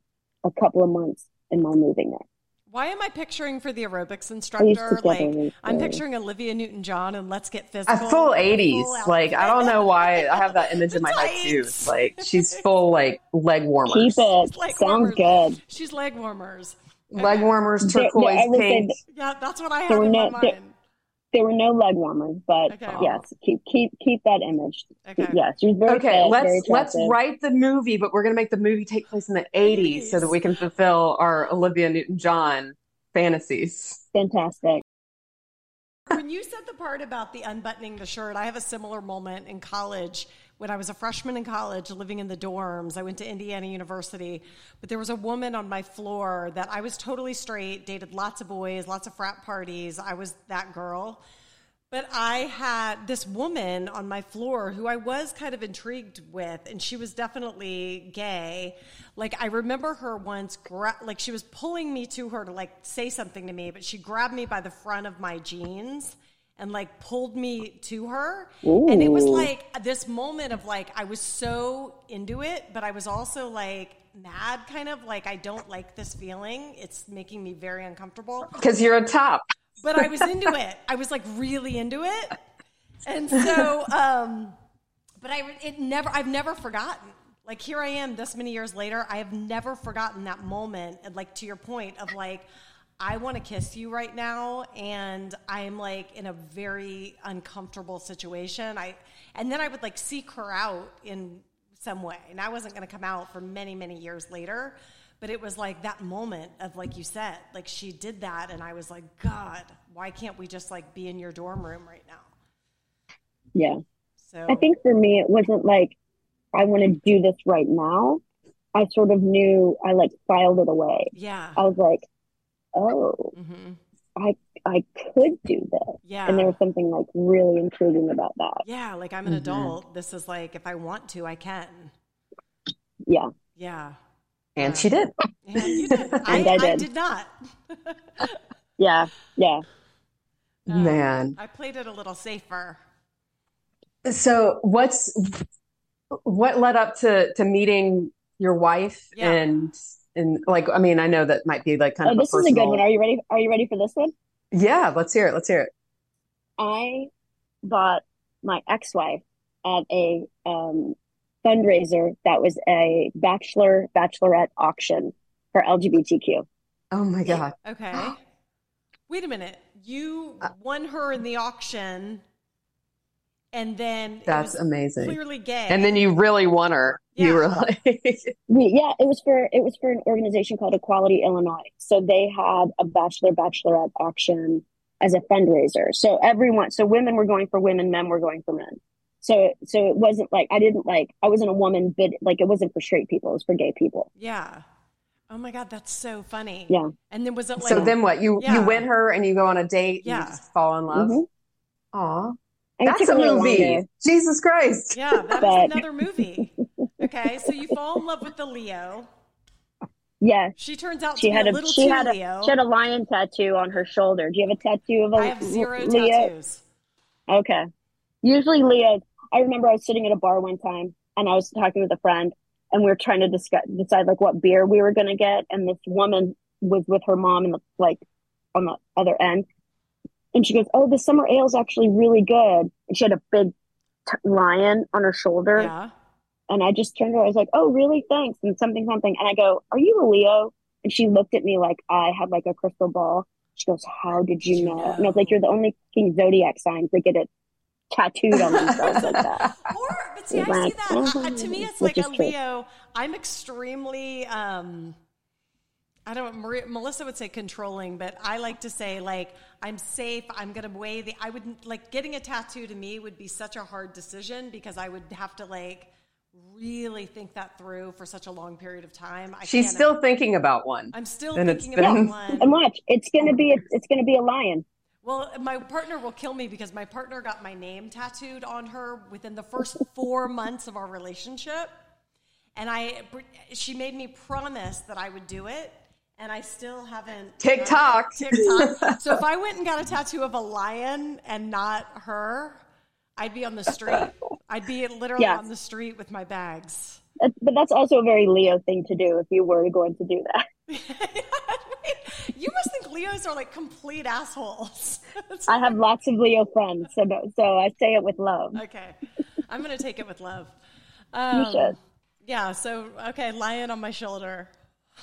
a couple of months in my moving there. Why am I picturing for the aerobics instructor? Like together. I'm picturing Olivia Newton John and Let's Get Physical. a full with a 80s. full Like I don't know why I have that image in my head too. Like she's full like leg warmers. Keep it. Leg Sounds warmers. good. She's leg warmers. Leg warmers, There- there- turquoise I would say pink. Yeah, that's what I have were in no- my there- mind. There were no leg warmers, but Okay. yes, keep keep keep that image. Okay. Yes, she was very Okay, fit, let's let's write the movie, but we're gonna make the movie take place in the 80s so that we can fulfill our Olivia Newton-John fantasies. Fantastic. When you said the part about the unbuttoning the shirt, I have a similar moment in college when I was a freshman in college living in the dorms. I went to Indiana University, but there was a woman on my floor that I was totally straight, dated lots of boys, lots of frat parties. I was that girl. But I had this woman on my floor who I was kind of intrigued with, and she was definitely gay. Like I remember her once, gra- like she was pulling me to her to like say something to me, but she grabbed me by the front of my jeans and like pulled me to her, and it was like this moment of like I was so into it, but I was also like mad, kind of like I don't like this feeling. It's making me very uncomfortable Because you're a top. but I was into it. I was like really into it, and so, um, but I it never I've never forgotten. Like here I am, this many years later, I have never forgotten that moment. And like to your point of like, I want to kiss you right now, and I'm like in a very uncomfortable situation. I and then I would like seek her out in some way, and I wasn't going to come out for many many years later. But it was like that moment of like you said, like she did that, and I was like, God, why can't we just like be in your dorm room right now? Yeah. So I think for me, it wasn't like I want to do this right now. I sort of knew I like filed it away. Yeah. I was like, oh, hmm I I could do this. Yeah. And there was something like really intriguing about that. Yeah, like I'm an Mhm. adult. This is like if I want to, I can. Yeah. Yeah. And she did. And you did. I, And I I did. did not. Yeah. Yeah. Um, Man. I played it a little safer. So what's what led up to to meeting your wife Yeah. and and like I mean I know that might be like kind Oh, of this a is a good one. Are you ready? Are you ready for this one? Yeah, let's hear it. Let's hear it. I bought my ex-wife at a um, fundraiser that was a bachelor bachelorette auction for LGBTQ. Oh my God. Okay. Wait a minute. You Uh, won her in the auction, and then That's it was amazing. clearly gay. And then you really won her. You Yeah. were like yeah, it was for it was for an organization called Equality Illinois. So they had a bachelor bachelorette auction as a fundraiser. So everyone, so women were going for women, men were going for men. So so it wasn't like I didn't like I wasn't a woman but like it wasn't for straight people, it was for gay people. yeah. Oh my God, that's so funny. Yeah. And then was it like so then what? You Yeah. you win her and you go on a date and Yeah. you just fall in love. Mhm. Aw. And That's a a movie. longer. Jesus Christ. Yeah, that is But- another movie. Okay, so you fall in love with the Leo. Yeah. She turns out She to had be a a little she too had a Leo. she had a lion tattoo on her shoulder. Do you have a tattoo of a I have zero Leo? tattoos. Okay. Usually Leah, I remember I was sitting at a bar one time and I was talking with a friend and we were trying to discuss, decide like what beer we were going to get. And this woman was with her mom in the, like on the other end. And she goes, Oh, the summer ale is actually really good. And she had a big t- lion on her shoulder. Yeah. And I just turned to her. I was like, "Oh, really? Thanks." And something, something. And I go, "Are you a Leo?" And she looked at me like I had like a crystal ball. She goes, "How did you know?" And I was like, "You're the only zodiac signs that get it tattooed on themselves like that." Or, but see, I see Like, that. I- I- to me, it's like a. Leo. I'm extremely, um, I don't. Maria, Melissa would say controlling, but I like to say like I'm safe. I'm gonna weigh the. I wouldn't like getting a tattoo. To me, would be such a hard decision because I would have to like really think that through for such a long period of time. I She's can't- still thinking about one. I'm still and it's thinking about been- one. And watch, it's gonna be a, it's gonna be a lion. Well, my partner will kill me because my partner got my name tattooed on her within the first four months of our relationship, and I she made me promise that I would do it, and I still haven't. TikTok. TikTok. so if I went and got a tattoo of a lion and not her, I'd be on the street. I'd be literally Yeah. on the street with my bags. But that's also a very Leo thing to do if you were going to do that. you must think Leos are like complete assholes. I have lots of Leo friends, so so I say it with love. Okay. I'm going to take it with love. You Um, should. Yeah, so, okay, lion on my shoulder.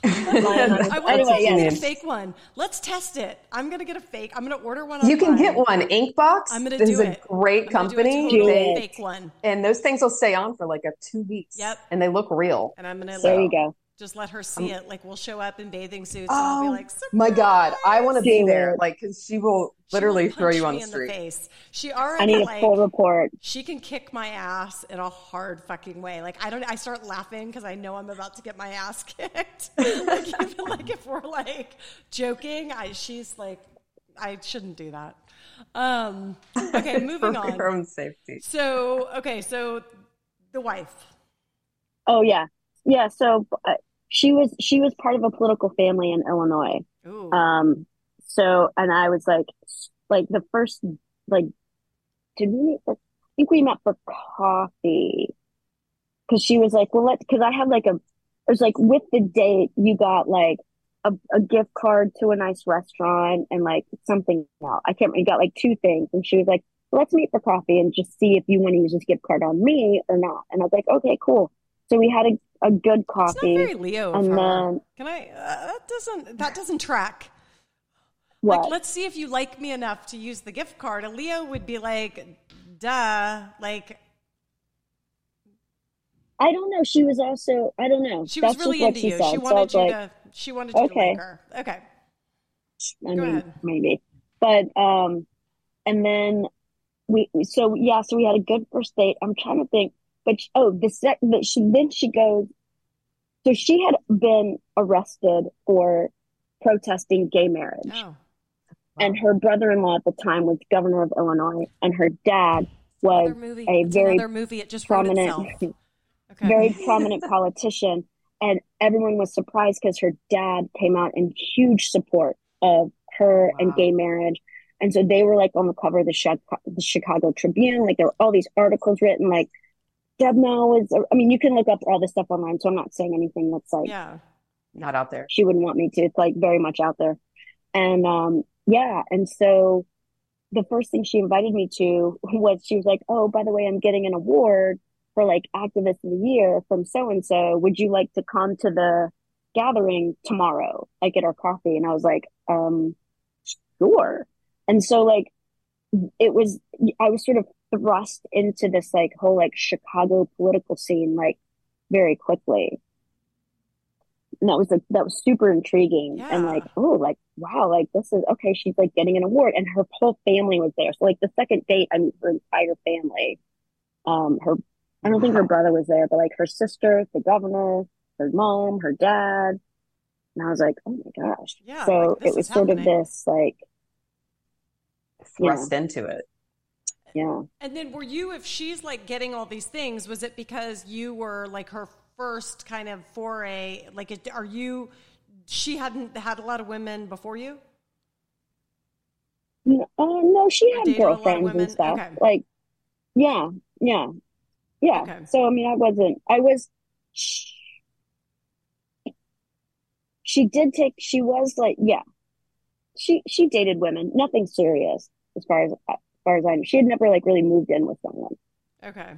Lion on his- I want anyway, to yes. get a fake one. Let's test it. I'm going to get a fake. I'm going to order one You can get one. Inkbox I'm going to is do a it. great I'm gonna do a company. total Do They- it. fake one. and those things will stay on for like a two weeks. Yep. And they look real. And I'm going to There like, you go. Just let her see it. Like, we'll show up in bathing suits and I'll be Oh like, my God. I want to be there. Like, cause she will She will literally throw you on the in street. face. She already. I already need a like full report. she can kick my ass in a hard fucking way. Like I don't, I start laughing because I know I'm about to get my ass kicked. like even like if we're like joking, I she's like, I shouldn't do that. Um, okay, moving for your on. own safety. So okay, so the wife. Oh yeah, yeah. So uh, she was she was part of a political family in Illinois. Ooh, Um, so and I was like, like the first like, did we meet? For, I think we met for coffee because she was like, well, let's because I had like a, it was like with the date you got like a, a gift card to a nice restaurant and like something else. I can't remember. You got like two things, and she was like, let's meet for coffee and just see if you want to use this gift card on me or not. And I was like, okay, cool. So we had a, a good it's not coffee. very Leo and then- Can I? Uh, that doesn't that doesn't track. What? Like, let's see if you like me enough to use the gift card. A Leo would be like, duh, like I don't know. She was also, I don't know. She was That's really into you. said. She wanted was you like, to. She wanted you to okay. like her. Okay. I Go mean, ahead. maybe. But um, and then we, so yeah, so we had a good first date. I'm trying to think, but sh- oh, the sec, but she then she goes, So she had been arrested for protesting gay marriage. Oh. And her brother in law at the time was governor of Illinois, and her dad was a It's very movie. It just prominent. Okay. very prominent politician. And everyone was surprised because her dad came out in huge support of her and gay marriage. And so they were like on the cover of the Chicago Tribune. Like there were all these articles written, like Deb Mell is. I mean, you can look up all this stuff online. So I'm not saying anything that's like yeah. Not out there. she wouldn't want me to. It's like very much out there. And um, yeah, and so the first thing she invited me to was she was like, "Oh, by the way, I'm getting an award for like activist of the year from so and so. Would you like to come to the gathering tomorrow, like at our coffee?" And I was like, um, sure. And so like it was I was sort of thrust into this like whole like Chicago political scene like very quickly. And that was like that was super intriguing. And like oh like wow like this is okay she's like getting an award. And her whole family was there. So like the second date i mean her entire family um her i don't think her brother was there but like her sister the governor her mom her dad. And i was like oh my gosh. Yeah, so like, it was is sort of this like Thrust into it. Yeah And then were you, if she's like getting all these things, was it because you were like her first kind of foray? Like, are you, she hadn't had a lot of women before you? N- uh, no she Or had dated a lot of girlfriends and stuff Okay. like yeah yeah yeah Okay. so i mean i wasn't i was she did take she was like yeah she she dated women nothing serious as far as as far as i know she had never like really moved in with someone Okay.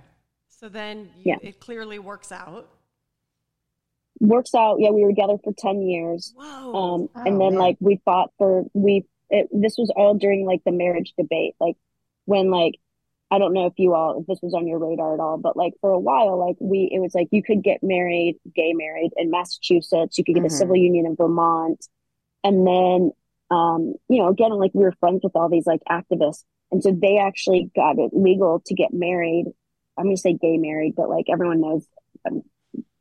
So then you, Yeah. it clearly works out. works out yeah we were together for 10 years Whoa. um Oh, and then man. like we fought for we it, this was all during like the marriage debate like when like i don't know if you all if this was on your radar at all but like for a while like we it was like you could get married gay married in massachusetts you could get Mhm. a civil union in vermont and then um you know again like we were friends with all these like activists and so they actually got it legal to get married i'm gonna say gay married but like everyone knows um,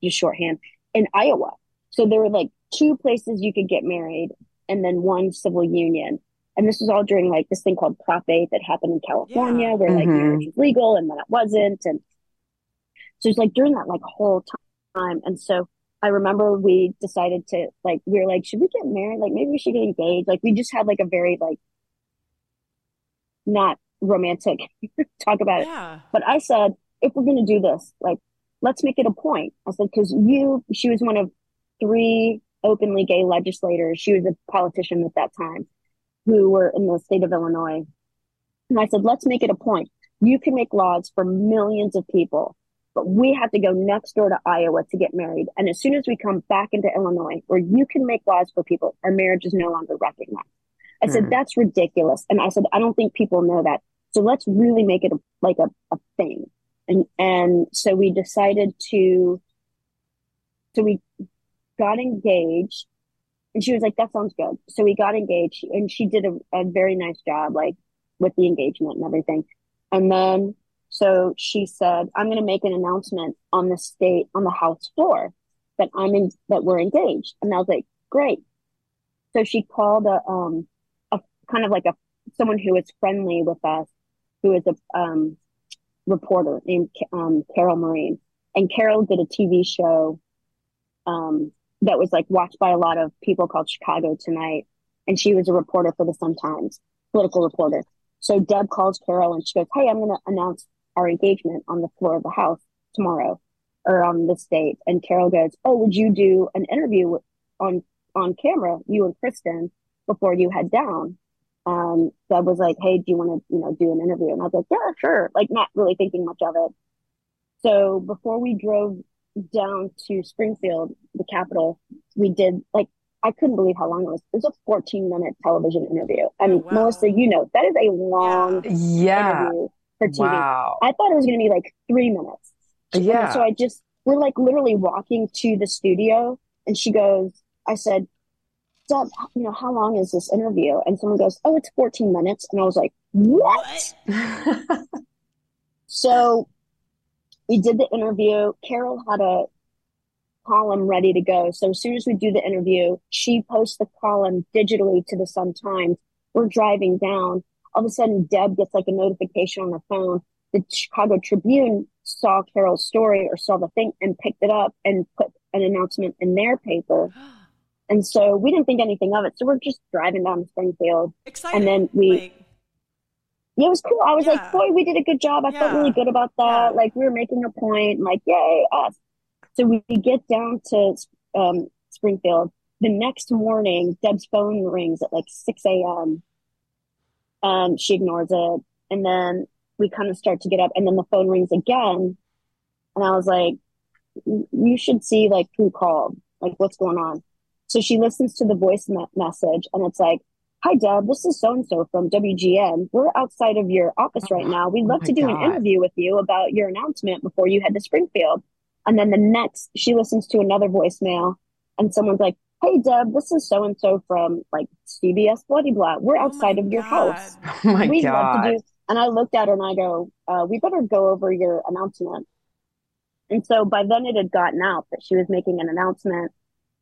just shorthand in iowa so there were like two places you could get married and then one civil union. And this was all during like this thing called Prop 8 that happened in California Yeah. where like Mhm. marriage was legal and then it wasn't. And so it's like during that like whole time. And so I remember we decided to like, we were like, should we get married? Like maybe we should get engaged. Like we just had like a very like not romantic talk about it. yeah. But I said, if we're going to do this, like, let's make it a point. I said, because you, she was one of three openly gay legislators. She was a politician at that time who were in the state of Illinois. And I said, let's make it a point. You can make laws for millions of people, but we have to go next door to Iowa to get married. And as soon as we come back into Illinois, where you can make laws for people, our marriage is no longer recognized. I said, Hmm. that's ridiculous. And I said, I don't think people know that. So let's really make it a, like a, a thing. And, and so we decided to, so we got engaged and she was like, that sounds good. So we got engaged and she did a, a very nice job, like with the engagement and everything. And then, so she said, I'm going to make an announcement on the state, on the house floor that I'm in, that we're engaged. And I was like, great. So she called a, um, a kind of like a, someone who is friendly with us, who is a, um, reporter named, um, Carol Marin. And Carol did a TV show, um, that was like watched by a lot of people called Chicago Tonight. And she was a reporter for the Sun Times, political reporter. So Deb calls Carol and she goes, Hey, I'm going to announce our engagement on the floor of the house tomorrow or on this date. And Carol goes, Oh, would you do an interview on, on camera, you and Christin, before you head down? Um, Deb was like, Hey, do you want to, you know, do an interview? And I was like, Yeah, sure. Like not really thinking much of it. So before we drove down to Springfield, the capital, we did like I couldn't believe how long it was. It was a 14 minute television interview. I mean, Oh, wow. Melissa, you know, that is a long Yeah. interview for TV. Wow. I thought it was going to be like three minutes. And Yeah. so I just, we're like literally walking to the studio and she goes, I said, Deb, you know, how long is this interview? And someone goes, Oh, it's 14 minutes. And I was like, What? So we did the interview. Carol had a column ready to go. So as soon as we do the interview, she posts the column digitally to the Sun Times. We're driving down. All of a sudden, Deb gets like a notification on her phone. The Chicago Tribune saw Carol's story or saw the thing and picked it up and put an announcement in their paper. And so we didn't think anything of it. So we're just driving down to Springfield. Exciting. And then we, Like, yeah, it was cool. I was Yeah. like, boy, we did a good job. I felt really good about that. Yeah. Like we were making a point, like, yay, us. So we get down to um, Springfield. The next morning, Deb's phone rings at like 6 a.m. Um, she ignores it. And then we kind of start to get up and then the phone rings again. And I was like, you should see like who called, like what's going on. So she listens to the voice me- message and it's like, Hi, Deb. This is so and so from WGN. We're outside of your office right now. We'd Oh love my to do an interview with you about your announcement before you head to Springfield. And then the next, she listens to another voicemail, and someone's like, Hey, Deb, this is so and so from like CBS Bloody Blah. We're oh outside my of your God. house. Oh my We'd love to do. And I looked at her and I go, uh, We better go over your announcement. And so by then it had gotten out that she was making an announcement.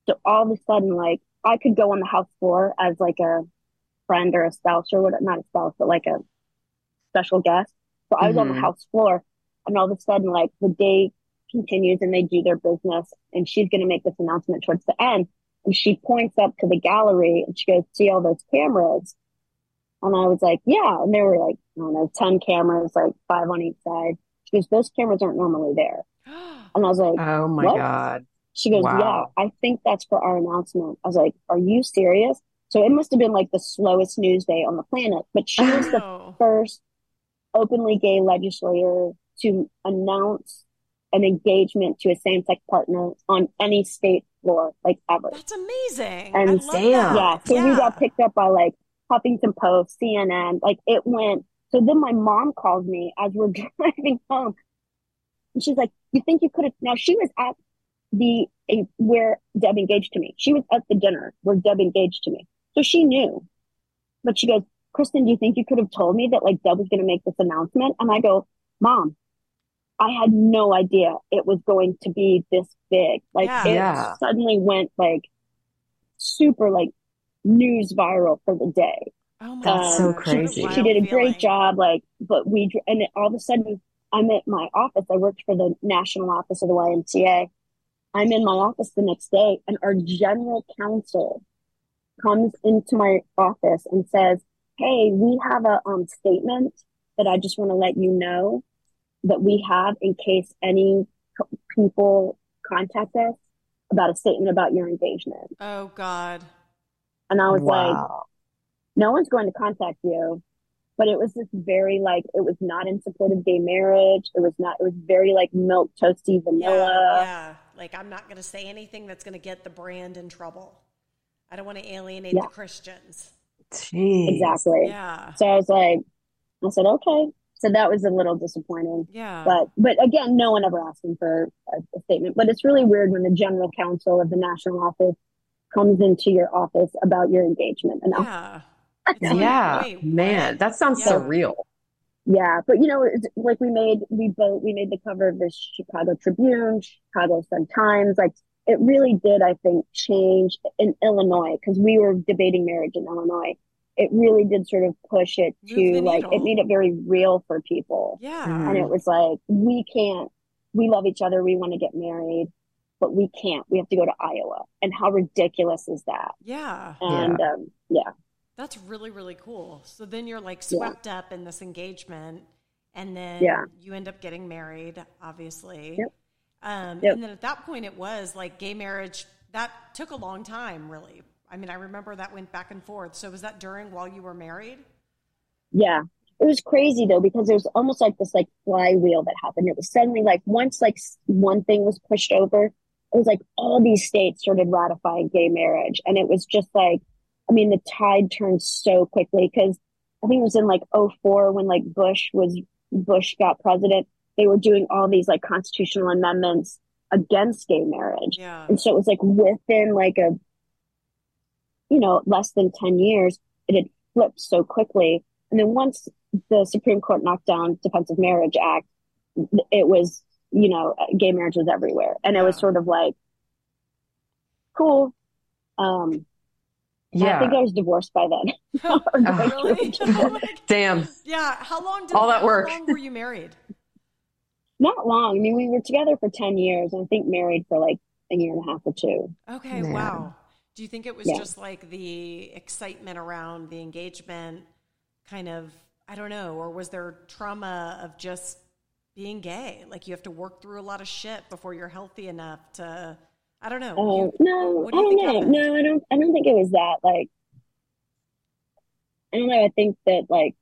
So all of a sudden, like I could go on the house floor as like a friend or a spouse or what, not a spouse, but like a special guest. So I was on the Mhm. house floor and all of a sudden, like the day continues and they do their business and she's going to make this announcement towards the end. And she points up to the gallery and she goes, see all those cameras? And I was like, yeah. And there were like, I don't know, 10 cameras, like five on each side. She goes, those cameras aren't normally there. And I was like, Oh my What? God. She goes, Wow. Yeah, I think that's for our announcement. I was like, Are you serious? So it must have been like the slowest news day on the planet. But she was the first openly gay legislator to announce an engagement to a same sex partner on any state floor, like ever. That's amazing. And I love damn. that. Yeah. So we got picked up by like Huffington Post, CNN, like it went. So then my mom called me as we're driving home. And she's like, You think you could have? Now she was at the a, where Deb engaged to me. She was at the dinner where Deb engaged to me. So she knew. But she goes, Christin, do you think you could have told me that like Deb was going to make this announcement? And I go, Mom, I had no idea it was going to be this big. Like Yeah. it Yeah. suddenly went like super like news viral for the day. Oh my That's so gosh, crazy. wild She did a feeling. great job. Like, but we, and then all of a sudden, I'm at my office. I worked for the national office of the YMCA. I'm in my office the next day, and our general counsel comes into my office and says, Hey, we have a um, statement that I just want to let you know that we have in case any co- people contact us about a statement about your engagement. Oh God. And I was like, no one's going to contact you. But it was this very like it was not in support of gay marriage. It was not. It was very like milk toasty vanilla. Yeah, yeah. Like I'm not going to say anything that's going to get the brand in trouble. I don't want to alienate Yeah. the Christians. Jeez. Exactly. Yeah. So I was like, I said okay. So that was a little disappointing. Yeah. But but again, no one ever asked him for a, a statement. But it's really weird when the general counsel of the national office comes into your office about your engagement. And yeah. yeah. Like, Yeah. wait, Man, that sounds Yeah. surreal. Yeah, but you know, like we made we both we made the cover of the Chicago Tribune, Chicago Sun Times. Like it really did, I think, change in Illinois because we were debating marriage in Illinois. It really did sort of push it to like it made it very real for people. Yeah. Mhm. And it was like, we can't, we love each other, we want to get married, but we can't. We have to go to Iowa. And how ridiculous is that? Yeah. And um, yeah, That's really, really cool. So then you're like swept up in this engagement and then Yeah. you end up getting married, obviously. Yep. Um, Yep. And then at that point, it was like gay marriage. That took a long time, really. I mean, I remember that went back and forth. So was that during while you were married? yeah. It was crazy though, because there was almost like this like flywheel that happened. It was suddenly like once like one thing was pushed over, it was like all these states started ratifying gay marriage. And it was just like, I mean, the tide turned so quickly because I think it was in like '04 when like Bush was, Bush got president. They were doing all these like constitutional amendments against gay marriage. Yeah. And so it was like within like a, you know, less than 10 years, it had flipped so quickly. And then once the Supreme Court knocked down Defense of Marriage Act, it was, you know, gay marriage was everywhere. And it was sort of like, cool. Um, Yeah. I think I was divorced by then. really? Damn. yeah. How long did All that work? how work. long were you married? Not long. I mean, we were together for 10 years and I think married for like a year and a half or two. Okay, Man. wow. Do you think it was Yeah. just like the excitement around the engagement kind of, I don't know, or was there trauma of just being gay? Like you have to work through a lot of shit before you're healthy enough to, I don't know. Oh, You- no, what I do you don't know. No, I don't, I don't think it was that. Like, I don't know. I think that like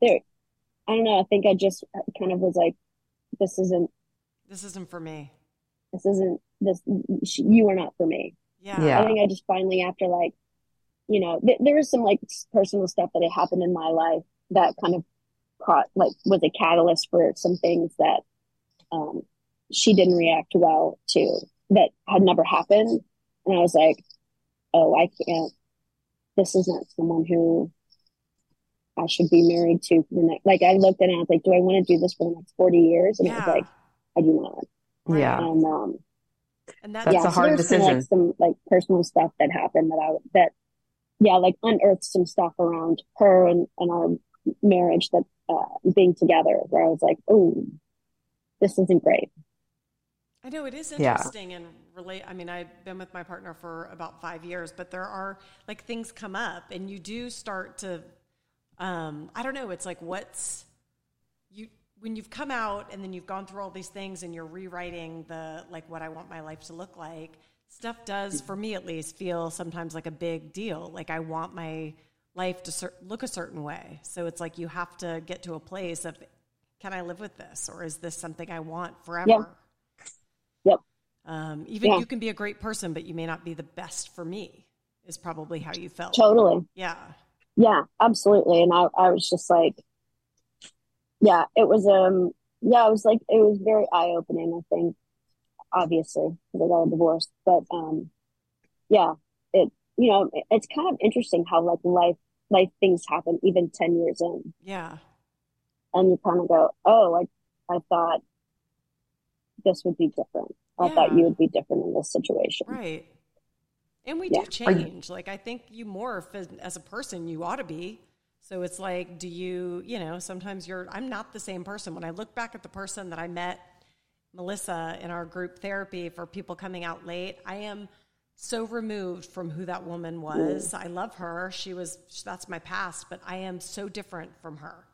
there, I don't know. I think I just kind of was like, this isn't, this isn't for me. this isn't, this, you are not for me. Yeah. Yeah. I think I just finally, after like, you know, th- there was some like personal stuff that had happened in my life that kind of caught, like, was a catalyst for some things that um, she didn't react well to that had never happened. And I was like, oh, I can't, this isn't someone who I should be married to for the next, like, I looked at it and I was like, do I want to do this for the next 40 years? And it was like, I do not. Yeah. And, um, And that's, That's yeah, a so hard there's some, like decision. some like personal stuff that happened that I that yeah like unearthed some stuff around her and, and our marriage that uh, being together where I was like oh this isn't great I know it is Yeah. interesting and relate. I mean, I've been with my partner for about five years, but there are like things come up, and you do start to. Um, I don't know. It's like what's you when you've come out and then you've gone through all these things and you're rewriting the like what I want my life to look like. Stuff does, for me at least, feel sometimes like a big deal. Like I want my life to cer- look a certain way. So it's like you have to get to a place of, can I live with this, or is this something I want forever? Yep. Um, even Yeah. you can be a great person, but you may not be the best for me. Is probably how you felt. totally Yeah. yeah absolutely and I I was just like yeah it was um yeah it was like it was very eye opening I think obviously because I got a divorce but um yeah it you know it, it's kind of interesting how like life life things happen even 10 years in Yeah. and you kind of go, oh, I, I thought this would be different. I thought you would be different in this situation. Right. And we Yeah. do change. Like I think you morph as, as a person. You ought to be. So it's like, do you, you know, sometimes you're. I'm not the same person. When I look back at the person that I met, Melissa, in our group therapy for people coming out late, I am so removed from who that woman was. Mm. I love her. She was. That's my past. But I am so different from her.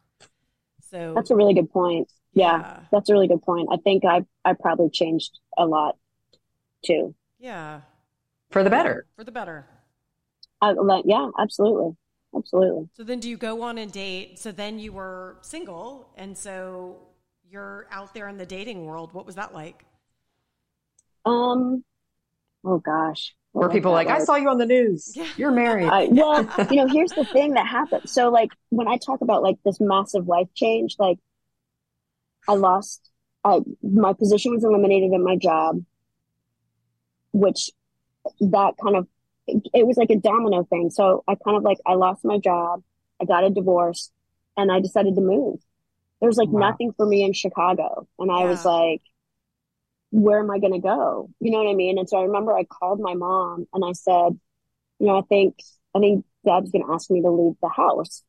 So That's a really good point. Yeah, Yeah. that's a really good point. I think I I probably changed a lot too. yeah, For the better. for the better. I, like, yeah, absolutely, absolutely. So then do you go on a date? So then you were single and so you're out there in the dating world. What was that like? Um, oh gosh, what Where was people that like, I saw you on the news. Yeah. You're married. I, well, you know, here's the thing that happened. So, like, when I talk about like this massive life change, like, I lost, I my position was eliminated at my job, which that kind of it was like a domino thing. So I kind of like I lost my job, I got a divorce, and I decided to move. There was like Wow. nothing for me in Chicago, and I was like, where am I going to go? You know what I mean? And so I remember I called my mom and I said, you know, I think I think Dad's going to ask me to leave the house,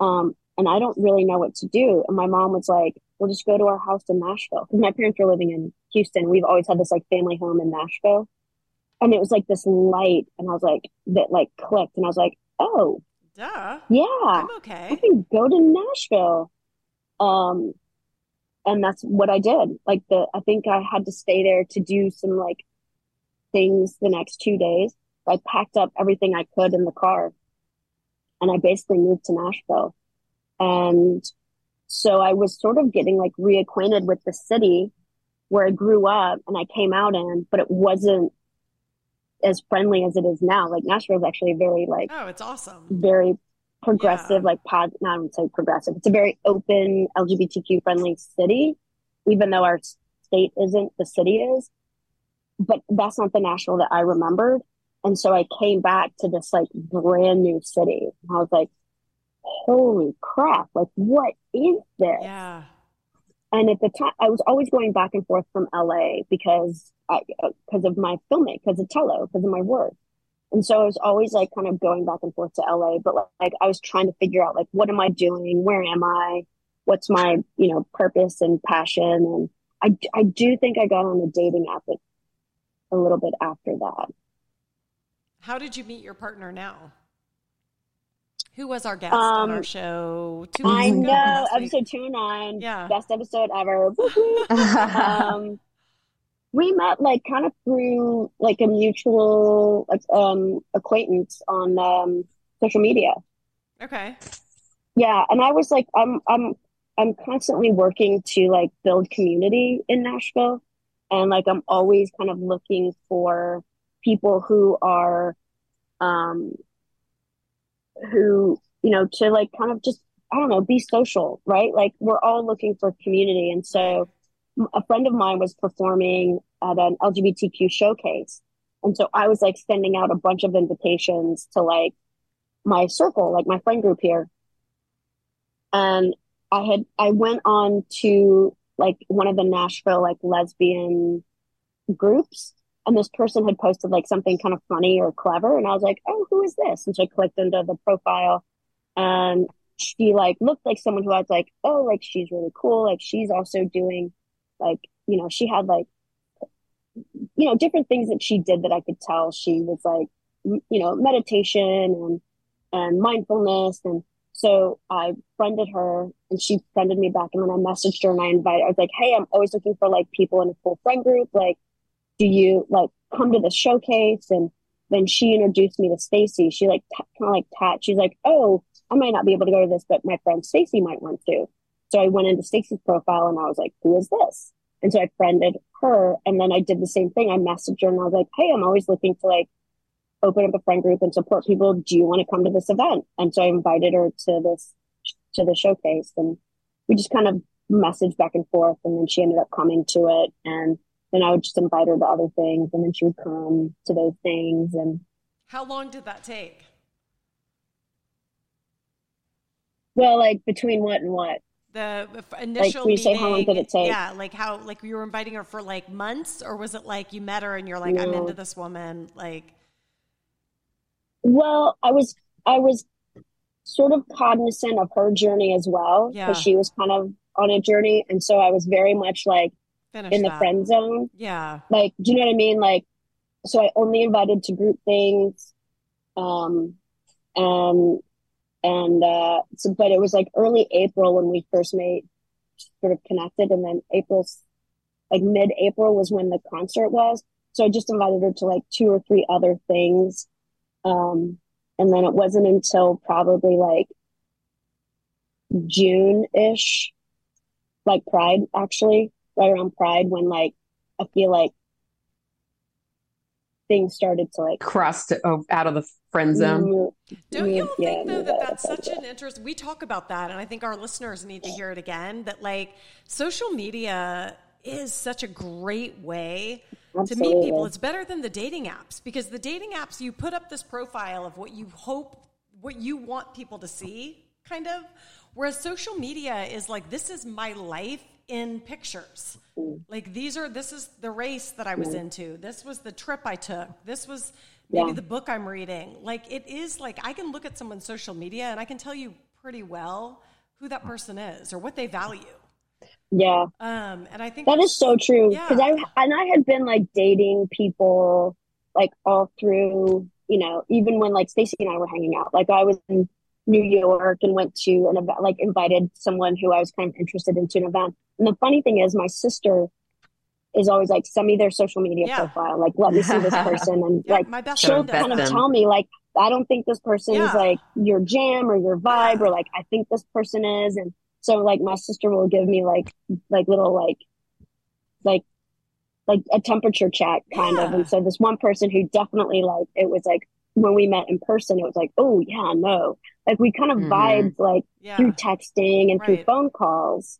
um, and I don't really know what to do. And my mom was like, "We'll just go to our house in Nashville," because my parents were living in Houston. We've always had this like family home in Nashville, and it was like this light, and I was like, that like clicked, and I was like, "Oh, Duh. yeah, I'm okay. I can go to Nashville." Um, and that's what I did. Like the, I think I had to stay there to do some like things the next two days. I packed up everything I could in the car and I basically moved to Nashville. And so I was sort of getting like reacquainted with the city where I grew up and I came out in, but it wasn't as friendly as it is now. Like Nashville is actually very like Oh, it's awesome. very progressive, Yeah. like pod, not would say progressive. It's a very open LGBTQ friendly city, even though our state isn't, the city is. But that's not the Nashville that I remembered. And so I came back to this like brand new city. And I was like, holy crap, like what is this? Yeah. and at the time, I was always going back and forth from LA because I uh, because of my filming, because of Tello, because of my work. And so I was always like kind of going back and forth to LA, but like I was trying to figure out like what am I doing? Where am I? What's my, you know, purpose and passion? And I, I do think I got on a dating app a little bit after that. How did you meet your partner now? Who was our guest um, on our show? Two I know, episode two nine. Yeah. Best episode ever. um, we met like kind of through like a mutual um, acquaintance on um, social media. Okay. Yeah, and I was like, I'm I'm I'm constantly working to like build community in Nashville, and like I'm always kind of looking for people who are, um, who you know to like kind of just I don't know be social, right? Like we're all looking for community, and so a friend of mine was performing at an LGBTQ showcase. And so I was like sending out a bunch of invitations to like my circle, like my friend group here. And I had, I went on to like one of the Nashville like lesbian groups. And this person had posted like something kind of funny or clever. And I was like, oh, who is this? And so I clicked into the profile and she like looked like someone who I was like, oh, like she's really cool. Like she's also doing like you know she had like you know different things that she did that i could tell she was like you know meditation and and mindfulness and so i friended her and she friended me back and then i messaged her and i invited i was like hey i'm always looking for like people in a full friend group like do you like come to the showcase and then she introduced me to stacy she like t- kind of like tat she's like oh i might not be able to go to this but my friend stacy might want to so I went into Stacy's profile and I was like, who is this? And so I friended her. And then I did the same thing. I messaged her and I was like, hey, I'm always looking to like open up a friend group and support people. Do you want to come to this event? And so I invited her to this, to the showcase and we just kind of messaged back and forth. And then she ended up coming to it. And then I would just invite her to other things and then she would come to those things. And how long did that take? Well, like between what and what? the initial like, meeting, say how long did it take? Yeah, like how like you were inviting her for like months, or was it like you met her and you're like, no. I'm into this woman? Like, well, I was I was sort of cognizant of her journey as well because yeah. she was kind of on a journey, and so I was very much like Finish in that. the friend zone. Yeah, like do you know what I mean? Like, so I only invited to group things, um, and and uh, so, but it was like early April when we first made sort of connected, and then April's like mid April was when the concert was. So I just invited her to like two or three other things, um, and then it wasn't until probably like June ish, like Pride actually, right around Pride when like I feel like things started to like cross to, oh, out of the friend zone. Mm-hmm. Don't you yeah, think though that that's such an interest? We talk about that, and I think our listeners need to hear it again. That like social media is such a great way Absolutely. to meet people. It's better than the dating apps because the dating apps you put up this profile of what you hope, what you want people to see, kind of. Whereas social media is like, this is my life in pictures. Mm. Like these are this is the race that I was mm. into. This was the trip I took. This was maybe yeah. the book I'm reading. Like it is like I can look at someone's social media and I can tell you pretty well who that person is or what they value. Yeah. Um and I think that is so true because yeah. I and I had been like dating people like all through, you know, even when like Stacy and I were hanging out. Like I was in New York and went to an event, like invited someone who I was kind of interested into an event. And the funny thing is, my sister is always like, send me their social media yeah. profile. Like, let me see this person. And yeah, like, she'll kind of them. tell me, like, I don't think this person yeah. is like your jam or your vibe, or like, I think this person is. And so, like, my sister will give me like, like little, like, like, like a temperature check kind of. And so, this one person who definitely, like, it was like, when we met in person, it was like, oh, yeah, no. Like, we kind of mm-hmm. vibed, like, through texting and right. through phone calls.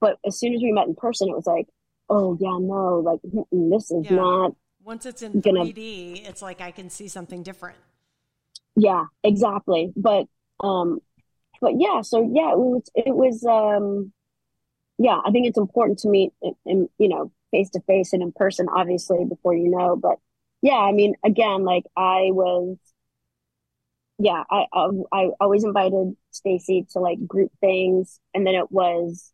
But as soon as we met in person, it was like, oh yeah, no, like this is yeah. not. Once it's in gonna... 3D, it's like I can see something different. Yeah, exactly. But um, but yeah, so yeah, it was it was um, yeah, I think it's important to meet in you know face to face and in person, obviously, before you know. But yeah, I mean, again, like I was, yeah, I I, I always invited Stacy to like group things, and then it was,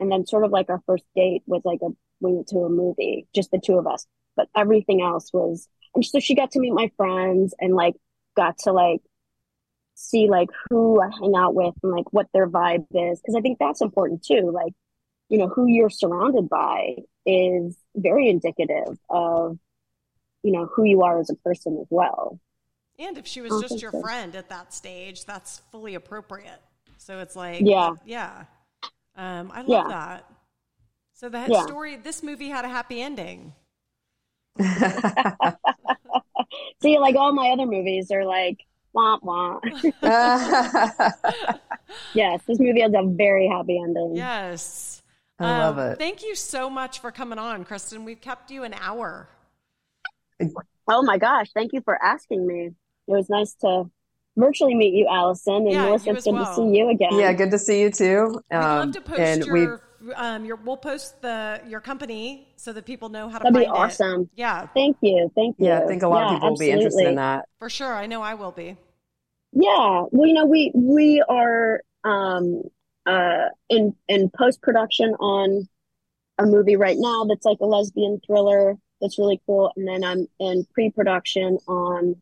and then sort of like our first date was like a we went to a movie, just the two of us. But everything else was, and so she got to meet my friends and like got to like see like who I hang out with and like what their vibe is. Cause I think that's important too. Like, you know, who you're surrounded by is very indicative of, you know, who you are as a person as well. And if she was just your so. friend at that stage, that's fully appropriate. So it's like, yeah, yeah. Um, I love yeah. that. So the yeah. story, this movie had a happy ending. See, like all my other movies are like wah wah. yes, this movie has a very happy ending. Yes. I um, love it. Thank you so much for coming on, Christin. We've kept you an hour. Oh my gosh, thank you for asking me. It was nice to virtually meet you, Allison, and yeah, Melissa. It's good well. to see you again. Yeah, good to see you too. Um, We'd love um, to post your um, your, we'll post the your company so that people know how to. That'd be awesome. It. Yeah. Thank you. Thank you. Yeah, I think a lot yeah, of people absolutely. will be interested in that. For sure, I know I will be. Yeah, well, you know, we we are um, uh, in in post production on a movie right now that's like a lesbian thriller that's really cool, and then I'm in pre production on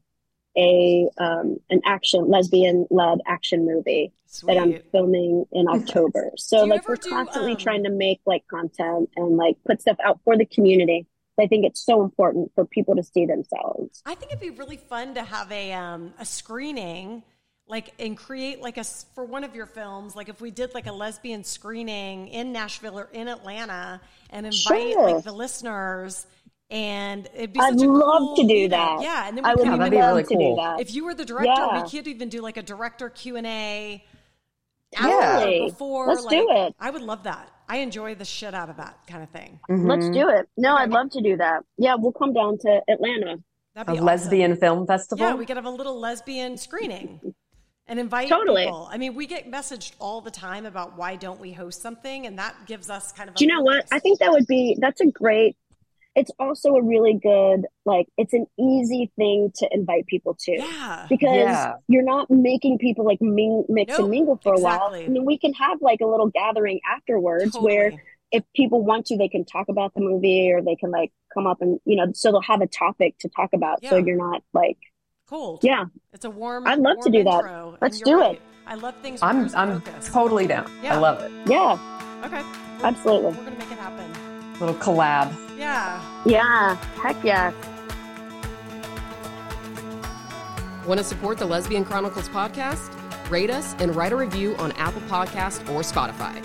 a um, an action lesbian led action movie Sweet. that I'm filming in October. So like we're constantly um... trying to make like content and like put stuff out for the community. I think it's so important for people to see themselves. I think it'd be really fun to have a um, a screening like and create like a for one of your films like if we did like a lesbian screening in Nashville or in Atlanta and invite sure. like the listeners and it'd be I'd love cool to do that. Yeah, and then we I would love really to cool. do that. If you were the director, yeah. we could even do like a director Q and A. Yeah, before let's like, do it. I would love that. I enjoy the shit out of that kind of thing. Mm-hmm. Let's do it. No, okay. I'd love to do that. Yeah, we'll come down to Atlanta. That'd be a awesome. lesbian film festival. Yeah, we could have a little lesbian screening and invite totally. people. I mean, we get messaged all the time about why don't we host something, and that gives us kind of. Do you know what? I think that would be that's a great it's also a really good like it's an easy thing to invite people to yeah because yeah. you're not making people like ming, mix nope, and mingle for exactly. a while I mean, we can have like a little gathering afterwards totally. where if people want to they can talk about the movie or they can like come up and you know so they'll have a topic to talk about yeah. so you're not like cold yeah it's a warm i'd love warm to do intro, that let's do right. it i love things i'm i'm focused. totally down yeah. i love it yeah okay we're, absolutely we're gonna make it happen little collab. Yeah. Yeah. Heck yeah. Want to support the Lesbian Chronicles podcast? Rate us and write a review on Apple Podcast or Spotify.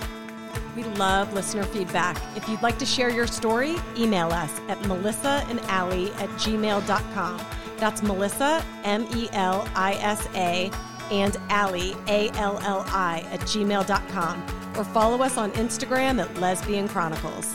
We love listener feedback. If you'd like to share your story, email us at melissa and allie at gmail.com. That's Melissa, M E L I S A, and Allie, A L L I, at gmail.com. Or follow us on Instagram at Lesbian Chronicles.